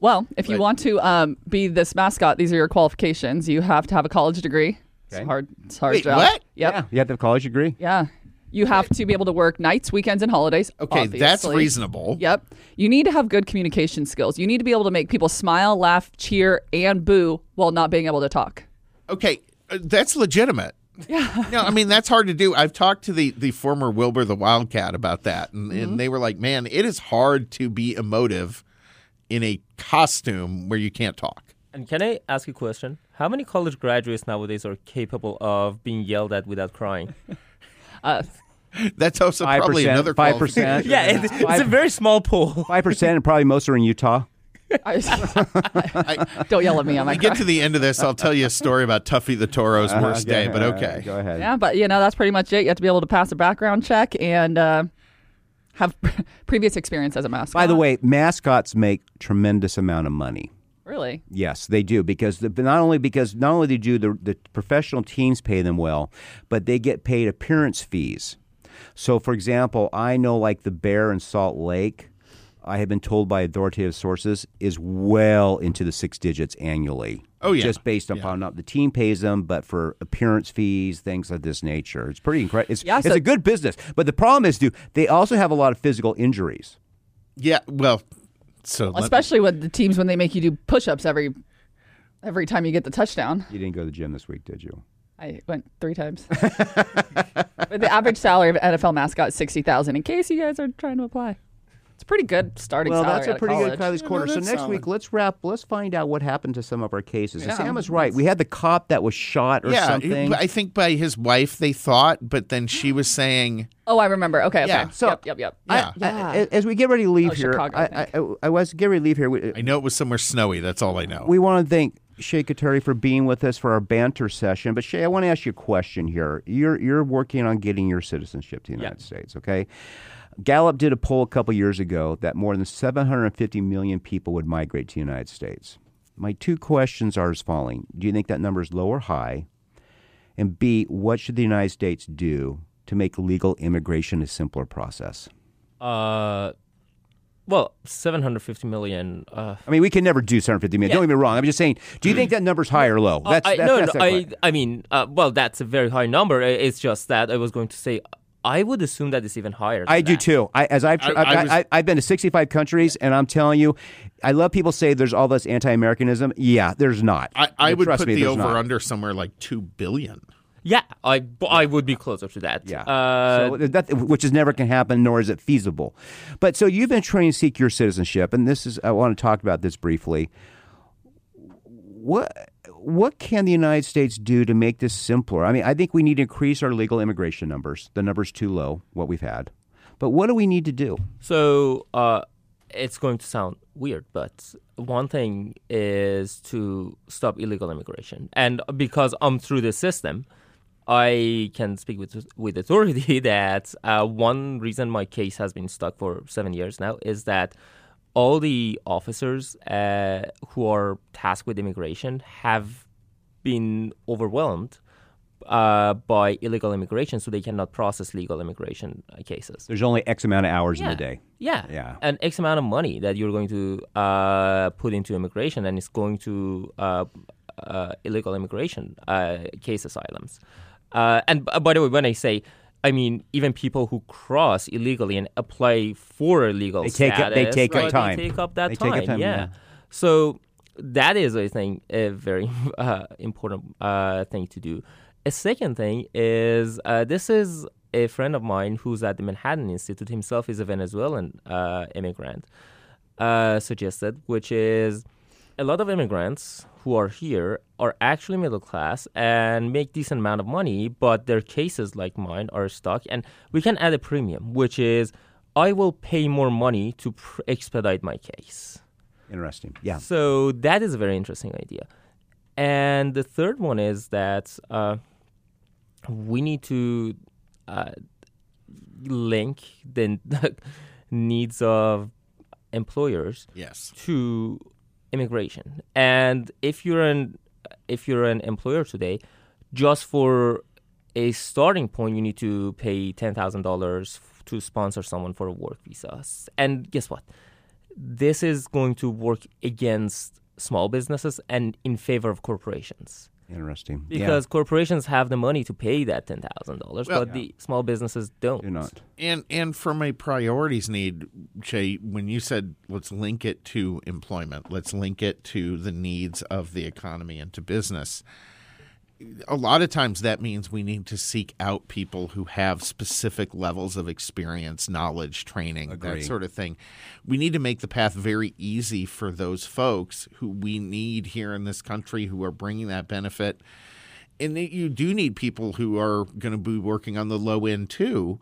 [SPEAKER 8] Well, if you
[SPEAKER 5] Right.
[SPEAKER 8] want to um, be this mascot, these are your qualifications. You have to have a college degree. It's hard. It's a hard
[SPEAKER 5] Wait,
[SPEAKER 8] job.
[SPEAKER 5] what?
[SPEAKER 8] Yep.
[SPEAKER 2] yeah, you have to have a college degree.
[SPEAKER 8] Yeah. You have to be able to work nights, weekends, and holidays.
[SPEAKER 5] Okay, that's reasonable.
[SPEAKER 8] Yep. You need to have good communication skills. You need to be able to make people smile, laugh, cheer, and boo while not being able to talk.
[SPEAKER 5] Okay, uh, that's legitimate. Yeah. No, I mean that's hard to do. I've talked to the the former Wilbur the Wildcat about that, and,
[SPEAKER 8] Mm-hmm.
[SPEAKER 5] and they were like, "Man, it is hard to be emotive in a costume where you can't talk."
[SPEAKER 6] and can I ask a question? How many college graduates nowadays are capable of being yelled at without crying?
[SPEAKER 8] Uh,
[SPEAKER 5] That's also
[SPEAKER 2] Five
[SPEAKER 5] probably another
[SPEAKER 2] five
[SPEAKER 5] qualification.
[SPEAKER 2] percent.
[SPEAKER 6] yeah, it, it's a very small pool.
[SPEAKER 2] five percent, and probably most are in Utah.
[SPEAKER 8] I- don't yell at me. I'm
[SPEAKER 5] When we get to the end of this, I'll tell you a story about Tuffy the Toro's worst day. But okay,
[SPEAKER 2] go ahead.
[SPEAKER 8] Yeah, but you know that's pretty much it. You have to be able to pass a background check and uh, have previous experience as a mascot.
[SPEAKER 2] By the way, mascots make tremendous amount of money.
[SPEAKER 8] Really,
[SPEAKER 2] Yes, they do because the, not only because not only they do the the professional teams pay them well, but they get paid appearance fees. So, for example, I know like the Bear in Salt Lake, I have been told by authoritative sources is well into the six digits annually.
[SPEAKER 5] Oh, yeah.
[SPEAKER 2] just based upon not the team pays them, but for appearance fees, things of this nature. It's pretty incredible. It's,
[SPEAKER 8] Yeah,
[SPEAKER 2] it's a good business, but the problem is, do they also have a lot of physical injuries?
[SPEAKER 5] yeah. Well, so let-
[SPEAKER 8] especially with the teams when they make you do push-ups every every time you get the touchdown.
[SPEAKER 2] You didn't go to the gym this week, did you?
[SPEAKER 8] I went three times. but the average salary of an NFL mascot is sixty thousand. In case you guys are trying to apply, it's a pretty good starting
[SPEAKER 2] Well, that's a pretty
[SPEAKER 8] college.
[SPEAKER 2] good college quarter. so next
[SPEAKER 5] solid.
[SPEAKER 2] week, let's wrap. Let's find out what happened to some of our cases. And
[SPEAKER 8] Yeah.
[SPEAKER 2] Sam is right. We had the cop that was shot or
[SPEAKER 5] yeah,
[SPEAKER 2] something.
[SPEAKER 5] I think by his wife they thought, but then she was saying,
[SPEAKER 8] Oh, I remember. Okay, okay.
[SPEAKER 5] Yeah,
[SPEAKER 2] so-
[SPEAKER 8] yep, yep, yep.
[SPEAKER 5] Yeah.
[SPEAKER 2] I- I- as we get ready to leave
[SPEAKER 8] Oh,
[SPEAKER 2] here,
[SPEAKER 8] Chicago, I
[SPEAKER 2] I, I, I was getting ready to leave here. We,
[SPEAKER 5] I know it was somewhere snowy. That's all I know.
[SPEAKER 2] we want to thank Shay Khatiri for being with us for our banter session. But Shay, I want to ask you a question here. You're you're working on getting your citizenship to the United States, okay? Gallup did a poll a couple years ago that more than 750 million people would migrate to the United States. My two questions are as following: Do you think that number is low or high? And B, what should the United States do to make legal immigration a simpler process?
[SPEAKER 6] Uh, well, 750 million. Uh,
[SPEAKER 2] I mean, we can never do 750 million. Don't get me wrong. I'm just saying, do you think that number's high or low? That's,
[SPEAKER 6] I,
[SPEAKER 2] that's,
[SPEAKER 6] no,
[SPEAKER 2] that's
[SPEAKER 6] no, I. I mean, uh, well, that's a very high number. It's just that I was going to say, I would assume that it's even higher. than
[SPEAKER 2] I do
[SPEAKER 6] that.
[SPEAKER 2] too. I, as I've,
[SPEAKER 5] I-
[SPEAKER 2] I,
[SPEAKER 5] I was-
[SPEAKER 2] I, have been to 65 countries, and I'm telling you, I love people say there's all this anti-Americanism. Yeah, there's not.
[SPEAKER 5] I, I would
[SPEAKER 2] trust
[SPEAKER 5] put
[SPEAKER 2] me,
[SPEAKER 5] the over
[SPEAKER 2] not.
[SPEAKER 5] under somewhere like two billion.
[SPEAKER 6] Yeah, I, I would be closer to that.
[SPEAKER 2] Yeah,
[SPEAKER 6] Uh,
[SPEAKER 2] so that, which is never can happen, nor is it feasible. But so you've been trying to seek your citizenship, and this is I want to talk about this briefly. What what can the United States do to make this simpler? I mean, I think we need to increase our legal immigration numbers. The number's too low, what we've had. But what do we need to do?
[SPEAKER 6] So, uh, it's going to sound weird, but one thing is to stop illegal immigration. And because I'm through the system, I can speak with with authority that uh, one reason my case has been stuck for seven years now is that all the officers uh, who are tasked with immigration have been overwhelmed uh, by illegal immigration, so they cannot process legal immigration uh, cases.
[SPEAKER 2] There's only X amount of hours in
[SPEAKER 6] Yeah.
[SPEAKER 2] the day.
[SPEAKER 6] Yeah.
[SPEAKER 2] Yeah.
[SPEAKER 6] An X amount of money that you're going to uh, put into immigration, and it's going to uh, uh, illegal immigration uh, case asylums. Uh, and by the way, when I say, I mean even people who cross illegally and apply for illegal
[SPEAKER 2] They take up- they
[SPEAKER 6] status,
[SPEAKER 2] take up time.
[SPEAKER 6] They take up that
[SPEAKER 2] They take up time,
[SPEAKER 6] yeah.
[SPEAKER 2] yeah.
[SPEAKER 6] So that is, I think, a very uh, important uh, thing to do. A second thing is uh, this is a friend of mine who's at the Manhattan Institute. Himself is a Venezuelan uh, immigrant. Uh, suggested, which is a lot of immigrants who are here are actually middle class and make decent amount of money, but their cases like mine are stuck, and we can add a premium, which is I will pay more money to pr- expedite my case.
[SPEAKER 2] Interesting. Yeah.
[SPEAKER 6] So that is a very interesting idea. And the third one is that uh, we need to uh, link the needs of employers
[SPEAKER 5] Yes.
[SPEAKER 6] to immigration. And if you're an if you're an employer today, just for a starting point, you need to pay ten thousand dollars to sponsor someone for a work visa. And guess what? This is going to work against small businesses and in favor of corporations
[SPEAKER 2] Interesting.
[SPEAKER 6] because corporations have the money to pay that ten thousand dollars,
[SPEAKER 5] Well-
[SPEAKER 6] but the small businesses don't.
[SPEAKER 2] yeah. do not.
[SPEAKER 5] And and from a priorities need, Shay, when you said let's link it to employment, let's link it to the needs of the economy and to business. A lot of times that means we need to seek out people who have specific levels of experience, knowledge, training, that sort of thing. We need to make the path very easy for those folks who we need here in this country who are bringing that benefit. And that you do need people who are going to be working on the low end too.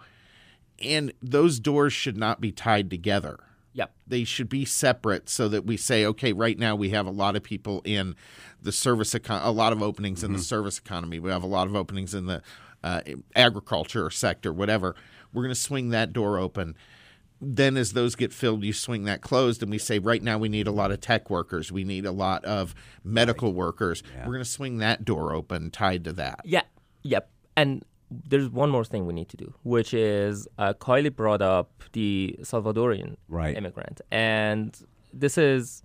[SPEAKER 5] And those doors should not be tied together
[SPEAKER 6] Yep.
[SPEAKER 5] they should be separate so that we say okay right now we have a lot of people in the service econ- a lot of openings in the service economy. We have a lot of openings in the uh, agriculture sector whatever. We're going to swing that door open. Then as those get filled you swing that closed and we say right now we need a lot of tech workers. We need a lot of medical workers. We're going to swing that door open tied to that.
[SPEAKER 6] Yeah, yep. And there's one more thing we need to do, which is uh, Kylie brought up the Salvadorian
[SPEAKER 2] Right.
[SPEAKER 6] immigrant, and this is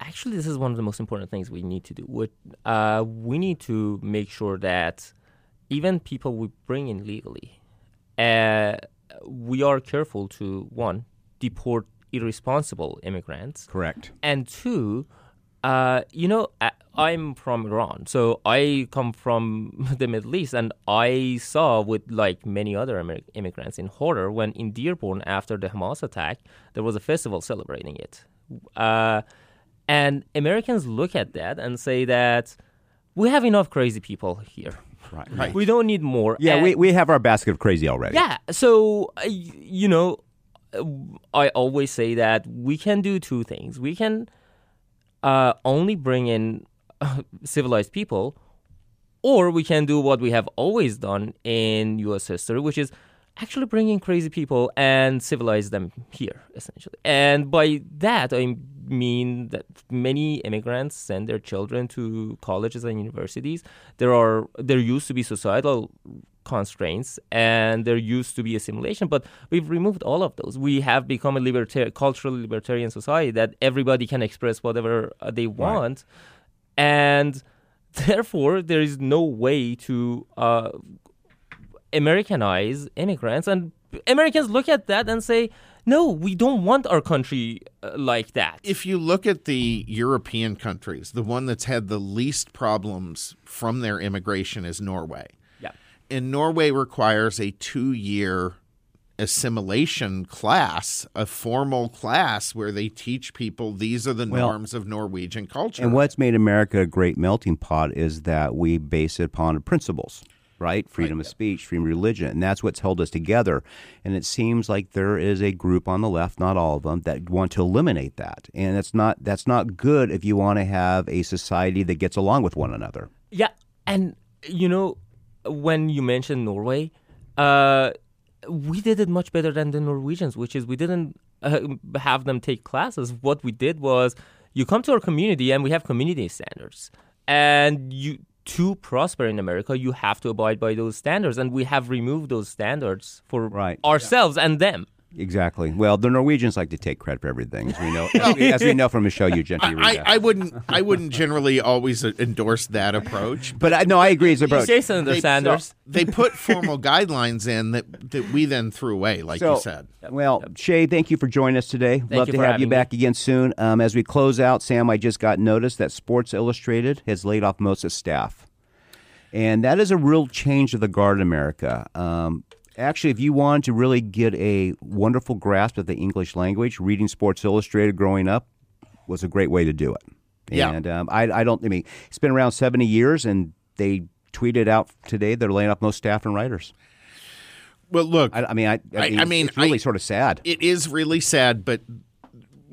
[SPEAKER 6] actually this is one of the most important things we need to do. Which, uh, we need to make sure that even people we bring in legally, uh, we are careful to one deport irresponsible immigrants
[SPEAKER 2] Correct.
[SPEAKER 6] and two, uh, you know, I, I'm from Iran, so I come from the Middle East, and I saw with like many other Amer- immigrants in horror when in Dearborn after the Hamas attack, there was a festival celebrating it, uh, and Americans look at that and say that we have enough crazy people here.
[SPEAKER 2] Right.
[SPEAKER 5] Right.
[SPEAKER 6] We don't need more.
[SPEAKER 2] Yeah,
[SPEAKER 6] And-
[SPEAKER 2] we, we have our basket of crazy already.
[SPEAKER 6] yeah. So, uh, you know, uh, I always say that we can do two things. We can uh, only bring in uh, civilized people, or we can do what we have always done in U.S. history, which is actually bring in crazy people and civilize them here, essentially. And by that, I mean that many immigrants send their children to colleges and universities. There are there used to be societal constraints and there used to be assimilation, but we've removed all of those. We have become a libertarian, culturally libertarian society that everybody can express whatever uh, they want, and therefore there is no way to uh, Americanize immigrants, and Americans look at that and say, "No, we don't want our country uh, like that."
[SPEAKER 5] if you look at the European countries, the one that's had the least problems from their immigration is Norway.
[SPEAKER 6] Yeah,
[SPEAKER 5] And Norway requires a two year assimilation class, a formal class where they teach people these are the
[SPEAKER 2] Well,
[SPEAKER 5] norms of Norwegian culture.
[SPEAKER 2] And what's made America a great melting pot is that we base it upon principles, right? Freedom of speech, freedom of religion, and that's what's held us together. And it seems like there is a group on the left, not all of them, that want to eliminate that, and that's not that's not good if you want to have a society that gets along with one another.
[SPEAKER 6] Yeah, and you know, when you mentioned Norway, uh, we did it much better than the Norwegians, which is we didn't uh, have them take classes. What we did was you come to our community and we have community standards, and you to prosper in America, you have to abide by those standards, and we have removed those standards for
[SPEAKER 2] Right.
[SPEAKER 6] ourselves and them.
[SPEAKER 2] Exactly. Well, the Norwegians like to take credit for everything, as we know, as we, as we know from a show you gently read.
[SPEAKER 5] I, I wouldn't I wouldn't generally always endorse that approach.
[SPEAKER 2] but I, no, I agree. It's approach.
[SPEAKER 6] You say Senator
[SPEAKER 5] They-
[SPEAKER 6] Sanders.
[SPEAKER 5] They put formal guidelines in that, that we then threw away, like
[SPEAKER 2] So,
[SPEAKER 5] you said.
[SPEAKER 2] Well, Shay, thank you for joining us today. Love to have you
[SPEAKER 6] having me.
[SPEAKER 2] back again soon. Um, as we close out, Sam, I just got notice that Sports Illustrated has laid off most of staff. And that is a real change of the guard in America. Um, actually, if you wanted to really get a wonderful grasp of the English language, reading Sports Illustrated growing up was a great way to do it.
[SPEAKER 5] Yeah.
[SPEAKER 2] And um, I, I don't, I mean, it's been around 70 years, and they tweeted out today they're laying off most staff and writers.
[SPEAKER 5] Well, look,
[SPEAKER 2] I, I mean, I, I
[SPEAKER 5] I-
[SPEAKER 2] mean,
[SPEAKER 5] I mean,
[SPEAKER 2] it's really
[SPEAKER 5] I-
[SPEAKER 2] sort of sad.
[SPEAKER 5] it is really sad, but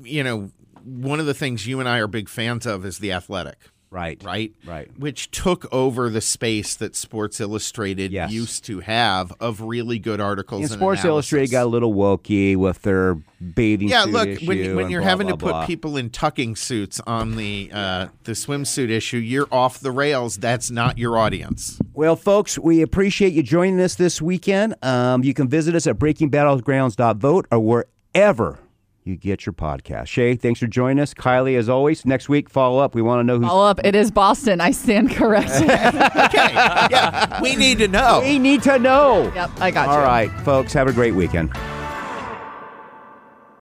[SPEAKER 5] you know, one of the things you and I are big fans of is the Athletic.
[SPEAKER 2] Right.
[SPEAKER 5] right?
[SPEAKER 2] Right.
[SPEAKER 5] Which took over the space that Sports Illustrated
[SPEAKER 2] Yes.
[SPEAKER 5] used to have of really good articles.
[SPEAKER 2] And
[SPEAKER 5] and
[SPEAKER 2] Sports
[SPEAKER 5] analysis.
[SPEAKER 2] Illustrated got a little wokey with their bathing
[SPEAKER 5] Yeah, look, when, when you're
[SPEAKER 2] blah,
[SPEAKER 5] having
[SPEAKER 2] blah,
[SPEAKER 5] to put people in tucking suits on the uh, the swimsuit issue, you're off the rails. That's not your audience.
[SPEAKER 2] Well, folks, we appreciate you joining us this weekend. Um, you can visit us at breakingbattlegrounds.vote or wherever you get your podcast. Shay, thanks for joining us. Kylie, as always, next week, follow up. We want to know who's.
[SPEAKER 8] Follow up. It is Boston. I stand corrected.
[SPEAKER 5] Okay, uh, yeah, we need to know.
[SPEAKER 2] We need to know.
[SPEAKER 8] yep, I got you.
[SPEAKER 2] All right, folks, have a great weekend.